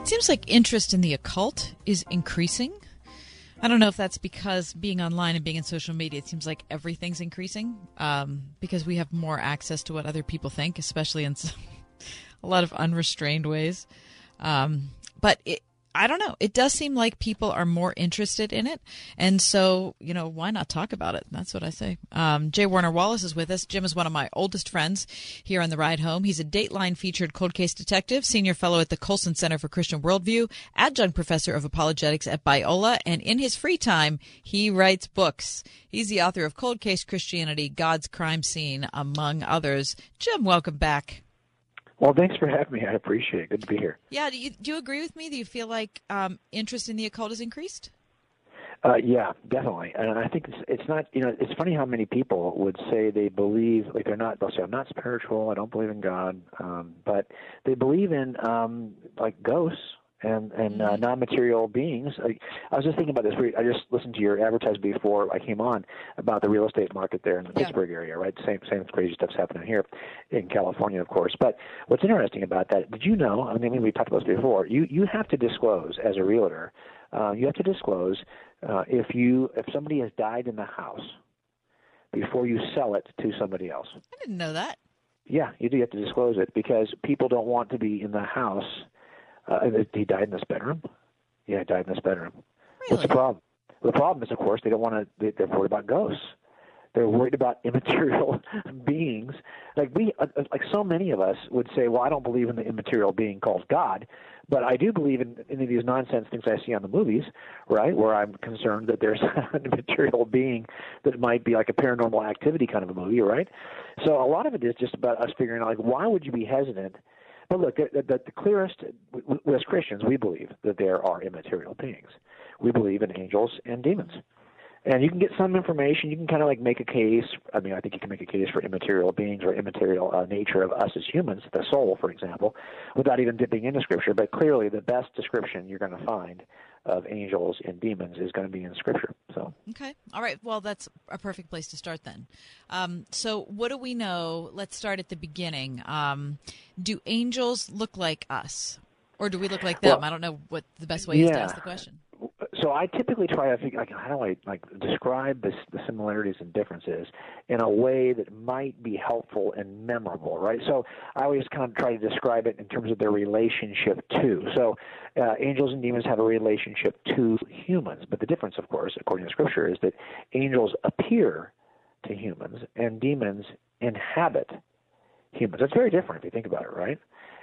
It seems like interest in the occult is increasing. I don't know if that's because being online and being in social media, it seems like everything's increasing um, because we have more access to what other people think, especially in some, (laughs) a lot of unrestrained ways. Um, but it, I don't know. It does seem like people are more interested in it, and so you know why not talk about it? That's what I say. Um, J. Warner Wallace is with us. Jim is one of my oldest friends here on the ride home. He's a Dateline featured cold case detective, senior fellow at the Colson Center for Christian Worldview, adjunct professor of apologetics at Biola, and in his free time he writes books. He's the author of Cold Case Christianity: God's Crime Scene, among others. Jim, welcome back. Well, thanks for having me. I appreciate it. Good to be here. Yeah, do you, do you agree with me? Do you feel like um, interest in the occult has increased? Uh, yeah, definitely. And I think it's, it's not, you know, it's funny how many people would say they believe, like they're not, they'll say, I'm not spiritual, I don't believe in God, um, but they believe in, um, like ghosts and and uh, non-material beings. I, I was just thinking about this. I just listened to your advertisement before I came on about the real estate market there in the yeah. Pittsburgh area, right? Same same crazy stuff's happening here in California, of course. But what's interesting about that? Did you know? I mean, we talked about this before. You you have to disclose as a realtor. Uh, you have to disclose uh, if you if somebody has died in the house before you sell it to somebody else. I didn't know that. Yeah, you do have to disclose it because people don't want to be in the house uh, he died in this bedroom. Yeah, he died in this bedroom. Really? What's the problem? The problem is, of course, they don't want to. They, they're worried about ghosts. They're worried about (laughs) immaterial beings. Like we, uh, uh, like so many of us would say, well, I don't believe in the immaterial being called God, but I do believe in any of these nonsense things I see on the movies, right? Where I'm concerned that there's (laughs) an immaterial being that might be like a paranormal activity kind of a movie, right? So a lot of it is just about us figuring out, like, why would you be hesitant? But look, the, the, the clearest, as Christians, we believe that there are immaterial beings. We believe in angels and demons. And you can get some information. You can kind of like make a case. I mean, I think you can make a case for immaterial beings or immaterial uh, nature of us as humans, the soul, for example, without even dipping into Scripture. But clearly, the best description you're going to find of angels and demons is going to be in Scripture. So okay, all right. Well, that's a perfect place to start then. Um, so, what do we know? Let's start at the beginning. Um, do angels look like us, or do we look like them? Well, I don't know what the best way yeah. is to ask the question so I typically try to figure like how do I like describe this, the similarities and differences in a way that might be helpful and memorable, right? So I always kind of try to describe it in terms of their relationship to. So uh, angels and demons have a relationship to humans, but the difference, of course, according to Scripture, is that angels appear to humans and demons inhabit humans. That's very different if you think about it, right?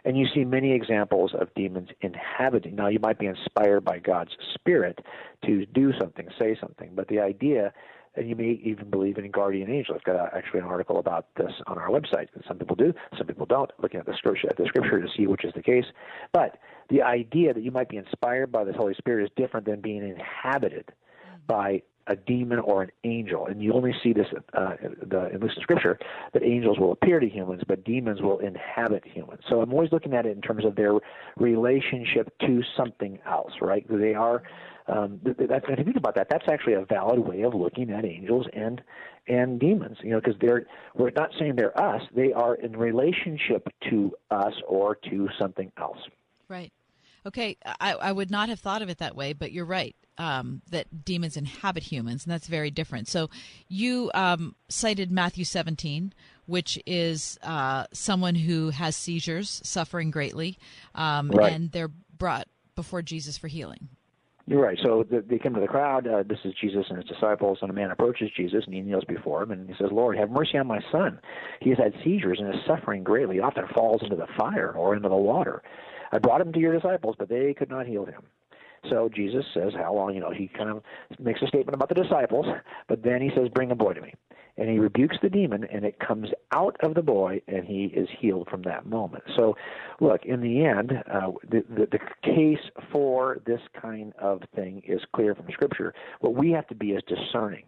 And you see many examples of demons inhabiting. Now, you might be inspired by God's Spirit to do something, say something, but the idea, and you may even believe in a guardian angel. I've got actually an article about this on our website. Some people do, some people don't. Looking at the scripture, at the scripture to see which is the case. But the idea that you might be inspired by the Holy Spirit is different than being inhabited mm-hmm. by a demon or an angel, and you only see this uh, the, in Scripture that angels will appear to humans, but demons will inhabit humans. So I'm always looking at it in terms of their relationship to something else, right? They are. Um, that's, if you think about that, that's actually a valid way of looking at angels and and demons. You know, because they're we're not saying they're us; they are in relationship to us or to something else. Right. Okay, I, I would not have thought of it that way, but you're right um, that demons inhabit humans, and that's very different. So you um, cited Matthew 17, which is uh, someone who has seizures, suffering greatly, um, right. and they're brought before Jesus for healing. You're right. So the, they come to the crowd. Uh, this is Jesus and his disciples, and a man approaches Jesus and he kneels before him and he says, "Lord, have mercy on my son. He has had seizures and is suffering greatly. He often falls into the fire or into the water. I brought him to your disciples, but they could not heal him." So Jesus says, How long? You know, he kind of makes a statement about the disciples, but then he says, Bring a boy to me. And he rebukes the demon, and it comes out of the boy, and he is healed from that moment. So, look, in the end, uh, the, the, the case for this kind of thing is clear from Scripture. What we have to be is discerning.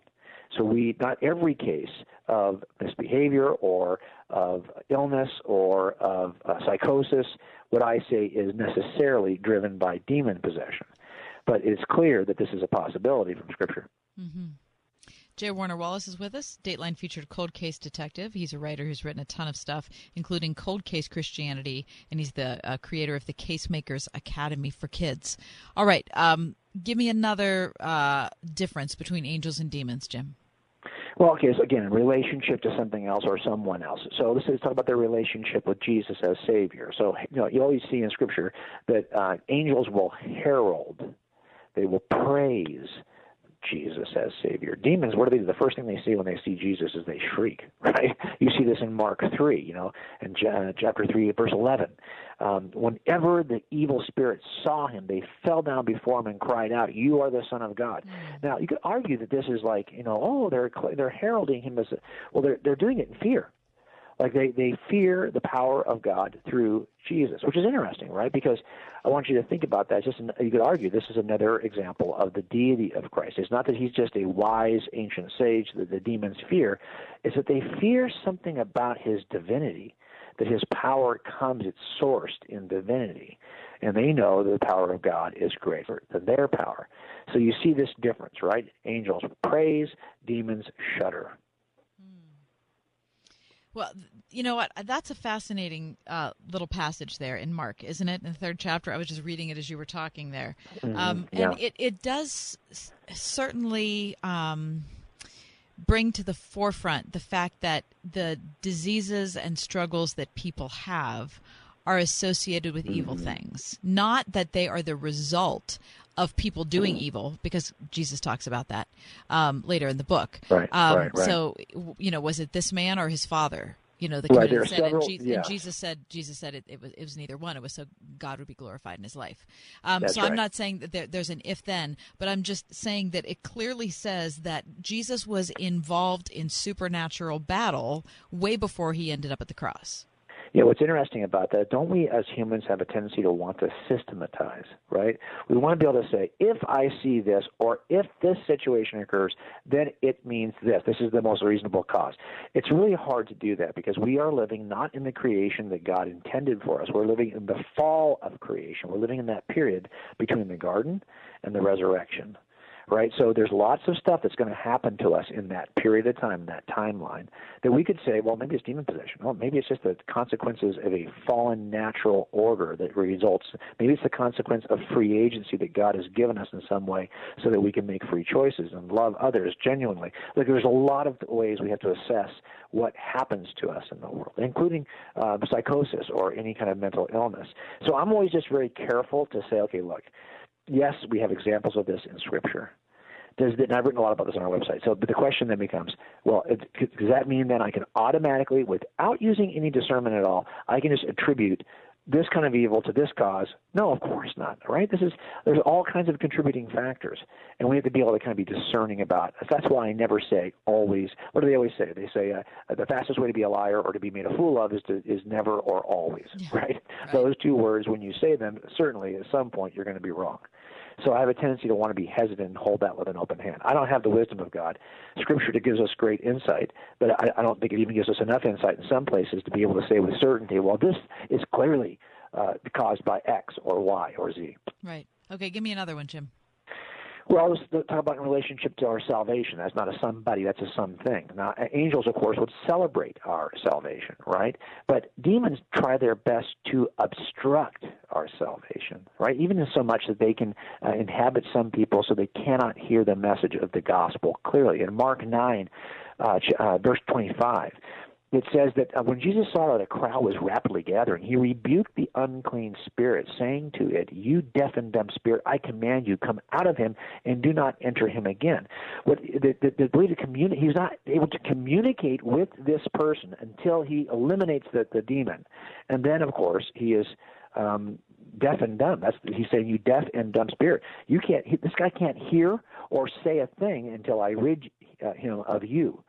So we not every case of misbehavior or of illness or of uh, psychosis, what I say is necessarily driven by demon possession. But it's clear that this is a possibility from Scripture. Mm-hmm. J. Warner Wallace is with us, Dateline featured cold case detective. He's a writer who's written a ton of stuff, including Cold Case Christianity, and he's the uh, creator of the Casemakers Academy for Kids. All right, um, give me another uh, difference between angels and demons, Jim. Well, okay, so again, in relationship to something else or someone else. So let's, let's talk about their relationship with Jesus as Savior. So you know, you always see in Scripture that uh, angels will herald, they will praise Jesus as Savior. Demons, what do they do? The first thing they see when they see Jesus is they shriek, (laughs) right? You see this in Mark 3, you know, in uh, chapter 3, verse 11. Um, whenever the evil spirits saw him, they fell down before him and cried out, "You are the Son of God." Mm. Now, you could argue that this is like, you know, oh, they're they're heralding him as, a, well, they're they're doing it in fear. Like they, they fear the power of God through Jesus, which is interesting, right? Because I want you to think about that. It's just an, you could argue this is another example of the deity of Christ. It's not that he's just a wise ancient sage that the demons fear. It's that they fear something about his divinity, that his power comes, it's sourced in divinity. And they know that the power of God is greater than their power. So you see this difference, right? Angels praise, demons shudder. Well, you know what? That's a fascinating uh, little passage there in Mark, isn't it? In the third chapter, I was just reading it as you were talking there, mm-hmm. um, yeah. and it it does certainly um, bring to the forefront the fact that the diseases and struggles that people have are associated with mm-hmm. evil things, not that they are the result of people doing mm. evil, because Jesus talks about that um, later in the book. Right, um, right, right. So, you know, was it this man or his father? You know, the right, committed sin, several, and, Je- yeah. and, Jesus said, Jesus said it, it, was it was neither one. It was so God would be glorified in His life. Um, so right. I'm not saying that there, there's an if then, but I'm just saying that it clearly says that Jesus was involved in supernatural battle way before he ended up at the cross. Yeah, what's interesting about that, don't we as humans have a tendency to want to systematize, right? We want to be able to say, if I see this or if this situation occurs, then it means this. This is the most reasonable cause. It's really hard to do that because we are living not in the creation that God intended for us. We're living in the fall of creation. We're living in that period between the garden and the resurrection right? So there's lots of stuff that's going to happen to us in that period of time, that timeline, that we could say, well, maybe it's demon possession. Well, maybe it's just the consequences of a fallen natural order that results. Maybe it's the consequence of free agency that God has given us in some way, so that we can make free choices and love others genuinely. Like there's a lot of ways we have to assess what happens to us in the world, including uh, psychosis or any kind of mental illness. So I'm always just very careful to say, okay, look yes, we have examples of this in Scripture. Does that, and I've written a lot about this on our website. So, but the question then becomes, well, it, does that mean then I can automatically, without using any discernment at all, I can just attribute this kind of evil to this cause? No, of course not. Right? This is there's all kinds of contributing factors, and we have to be able to kind of be discerning about. It. That's why I never say always. What do they always say? They say uh, the fastest way to be a liar or to be made a fool of is to is never or always. Yeah. Right? Right. Those two words, when you say them, certainly at some point you're going to be wrong. So I have a tendency to want to be hesitant and hold that with an open hand. I don't have the wisdom of God. Scripture gives us great insight, but I, I don't think it even gives us enough insight in some places to be able to say with certainty, well, this is clearly uh, caused by X or Y or Z. Right. Okay, give me another one, Jim. Well, let's talk about in relationship to our salvation. That's not a somebody, that's a something. Now, angels, of course, would celebrate our salvation, right? But demons try their best to obstruct our salvation, right? Even in so much that they can uh, inhabit some people so they cannot hear the message of the gospel clearly. In Mark 9, uh, uh, verse 25, it says that uh, when Jesus saw that a crowd was rapidly gathering, he rebuked the unclean spirit, saying to it, You deaf and dumb spirit, I command you, come out of him and do not enter him again. What the, the, the ability to communicate, he's not able to communicate with this person until he eliminates the, the demon. And then, of course, he is. Um, deaf and dumb. That's he's saying you deaf and dumb spirit. You can't. He, this guy can't hear or say a thing until I rid uh, him of you.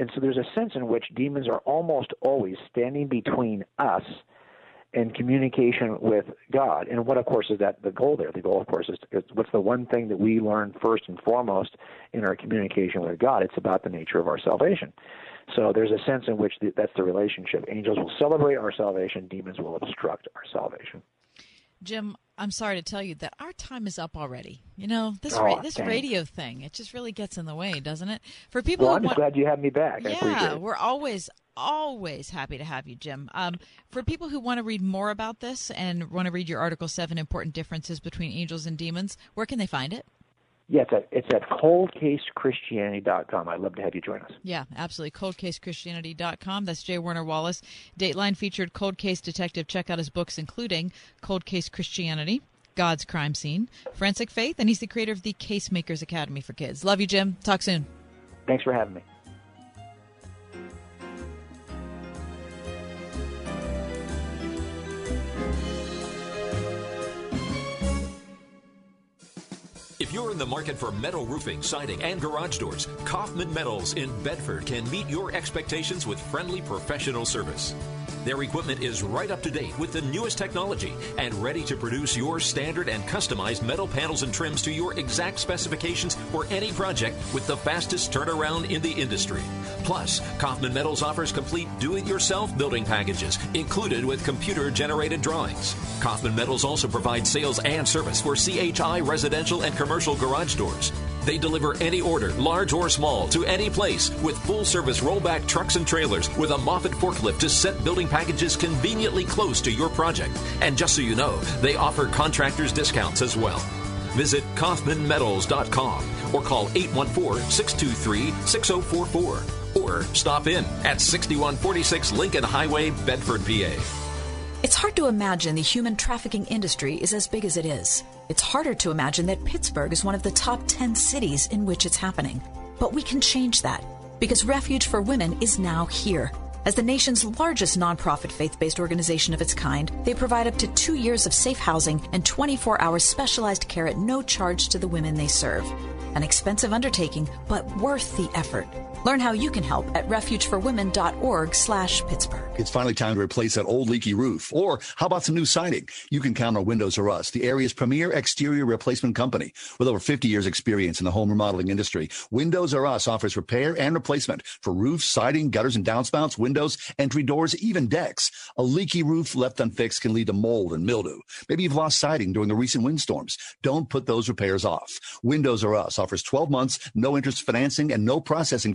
And so there's a sense in which demons are almost always standing between us and communication with God. And what, of course, is that the goal there? The goal, of course, is, what's the one thing that we learn first and foremost in our communication with God? It's about the nature of our salvation. So there's a sense in which the, that's the relationship. Angels will celebrate our salvation, demons will obstruct our salvation. Jim, I'm sorry to tell you that our time is up already. You know this Oh, ra- this dang. radio thing, it just really gets in the way, doesn't it? For people Well, I'm want, glad you had me back. Yeah, we're always always happy to have you, Jim. Um, for people who want to read more about this and want to read your article seven important differences between angels and demons, where can they find it? Yeah, it's at, it's at coldcasechristianity.com. I'd love to have you join us. Yeah, absolutely. Coldcasechristianity.com. That's J. Warner Wallace. Dateline featured cold case detective. Check out his books, including Cold Case Christianity, God's Crime Scene, Forensic Faith, and he's the creator of the Casemakers Academy for Kids. Love you, Jim. Talk soon. Thanks for having me. If you're in the market for metal roofing, siding, and garage doors, Kaufman Metals in Bedford can meet your expectations with friendly professional service. Their equipment is right up to date with the newest technology and ready to produce your standard and customized metal panels and trims to your exact specifications for any project with the fastest turnaround in the industry. Plus, Kaufman Metals offers complete do it yourself building packages included with computer generated drawings. Kaufman Metals also provides sales and service for CHI residential and commercial garage doors. They deliver any order, large or small, to any place with full service rollback trucks and trailers with a Moffett forklift to set building packages conveniently close to your project. And just so you know, they offer contractors discounts as well. Visit KaufmanMetals.com or call 814 623 6044 or stop in at 6146 Lincoln Highway, Bedford, PA. It's hard to imagine the human trafficking industry is as big as it is. It's harder to imagine that Pittsburgh is one of the top 10 cities in which it's happening. But we can change that because Refuge for Women is now here. As the nation's largest nonprofit faith based organization of its kind, they provide up to two years of safe housing and 24 hours specialized care at no charge to the women they serve. An expensive undertaking, but worth the effort. Learn how you can help at refugeforwomen.org slash Pittsburgh. It's finally time to replace that old leaky roof. Or how about some new siding? You can count on Windows R Us, the area's premier exterior replacement company. With over 50 years experience in the home remodeling industry, Windows R Us offers repair and replacement for roofs, siding, gutters and downspouts, windows, entry doors, even decks. A leaky roof left unfixed can lead to mold and mildew. Maybe you've lost siding during the recent windstorms. Don't put those repairs off. Windows R Us offers 12 months, no interest financing, and no processing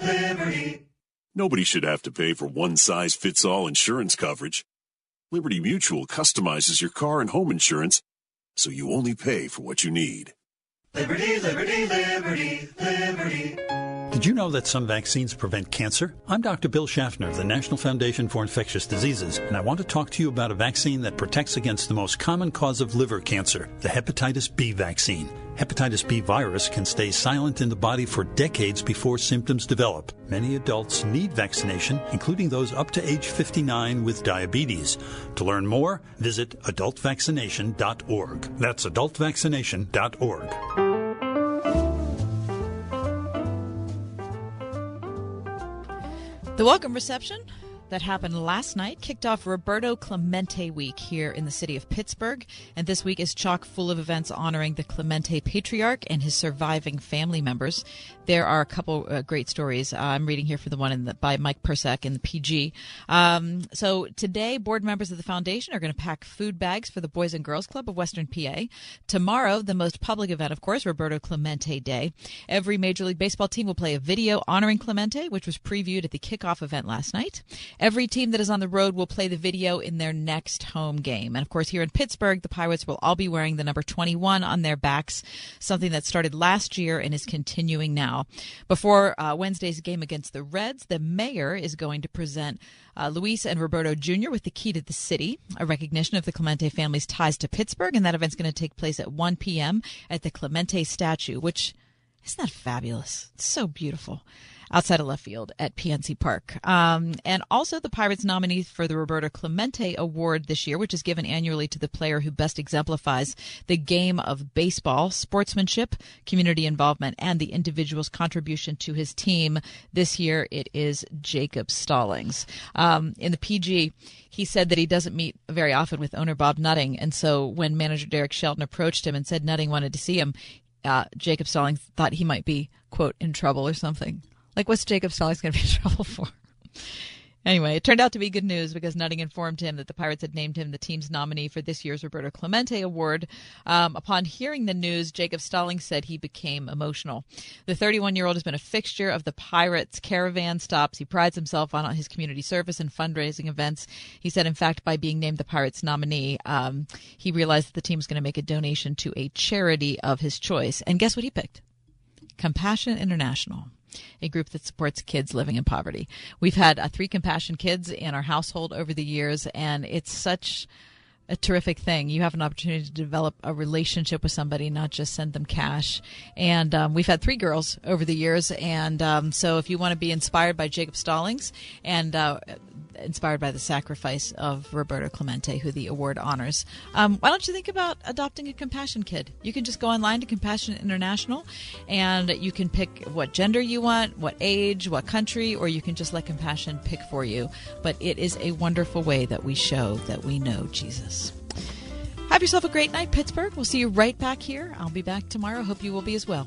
Liberty. Nobody should have to pay for one size fits all insurance coverage. Liberty Mutual customizes your car and home insurance so you only pay for what you need. Liberty, liberty, liberty, liberty. Did you know that some vaccines prevent cancer? I'm Dr. Bill Schaffner of the National Foundation for Infectious Diseases, and I want to talk to you about a vaccine that protects against the most common cause of liver cancer, the hepatitis B vaccine. Hepatitis B virus can stay silent in the body for decades before symptoms develop. Many adults need vaccination, including those up to age 59 with diabetes. To learn more, visit adultvaccination.org. That's adultvaccination.org. The welcome reception that happened last night kicked off Roberto Clemente Week here in the city of Pittsburgh. And this week is chock full of events honoring the Clemente patriarch and his surviving family members. There are a couple uh, great stories. Uh, I'm reading here for the one the, by Mike Persak in the PG. Um, so today, board members of the foundation are going to pack food bags for the Boys and Girls Club of Western PA. Tomorrow, the most public event, of course, Roberto Clemente Day. Every Major League Baseball team will play a video honoring Clemente, which was previewed at the kickoff event last night. Every team that is on the road will play the video in their next home game. And of course, here in Pittsburgh, the Pirates will all be wearing the number 21 on their backs, something that started last year and is continuing now. Before uh, Wednesday's game against the Reds, the mayor is going to present uh, Luis and Roberto Jr. with the key to the city, a recognition of the Clemente family's ties to Pittsburgh. And that event's going to take place at 1 p.m. at the Clemente statue, which isn't that fabulous? It's so beautiful outside of left field at PNC Park. Um, and also the Pirates nominee for the Roberto Clemente Award this year, which is given annually to the player who best exemplifies the game of baseball, sportsmanship, community involvement, and the individual's contribution to his team. This year it is Jacob Stallings. Um, in the PG, he said that he doesn't meet very often with owner Bob Nutting. And so when manager Derek Shelton approached him and said Nutting wanted to see him, uh, Jacob Stallings thought he might be, quote, in trouble or something. Like, what's Jacob Stallings going to be (laughs) in trouble for? Anyway, it turned out to be good news because Nutting informed him that the Pirates had named him the team's nominee for this year's Roberto Clemente Award. Um, upon hearing the news, Jacob Stallings said he became emotional. The 31 year old has been a fixture of the Pirates caravan stops. He prides himself on his community service and fundraising events. He said, in fact, by being named the Pirates nominee, um, he realized that the team was going to make a donation to a charity of his choice. And guess what he picked? Compassion International a group that supports kids living in poverty. We've had uh, three Compassion kids in our household over the years, and it's such a terrific thing. You have an opportunity to develop a relationship with somebody, not just send them cash. And um, we've had three girls over the years, and um, so if you want to be inspired by Jacob Stallings and uh, inspired by the sacrifice of Roberto Clemente, who the award honors. Um, why don't you think about adopting a compassion kid? You can just go online to Compassion International and you can pick what gender you want, what age, what country, or you can just let Compassion pick for you. But it is a wonderful way that we show that we know Jesus. Have yourself a great night, Pittsburgh. We'll see you right back here. I'll be back tomorrow. Hope you will be as well.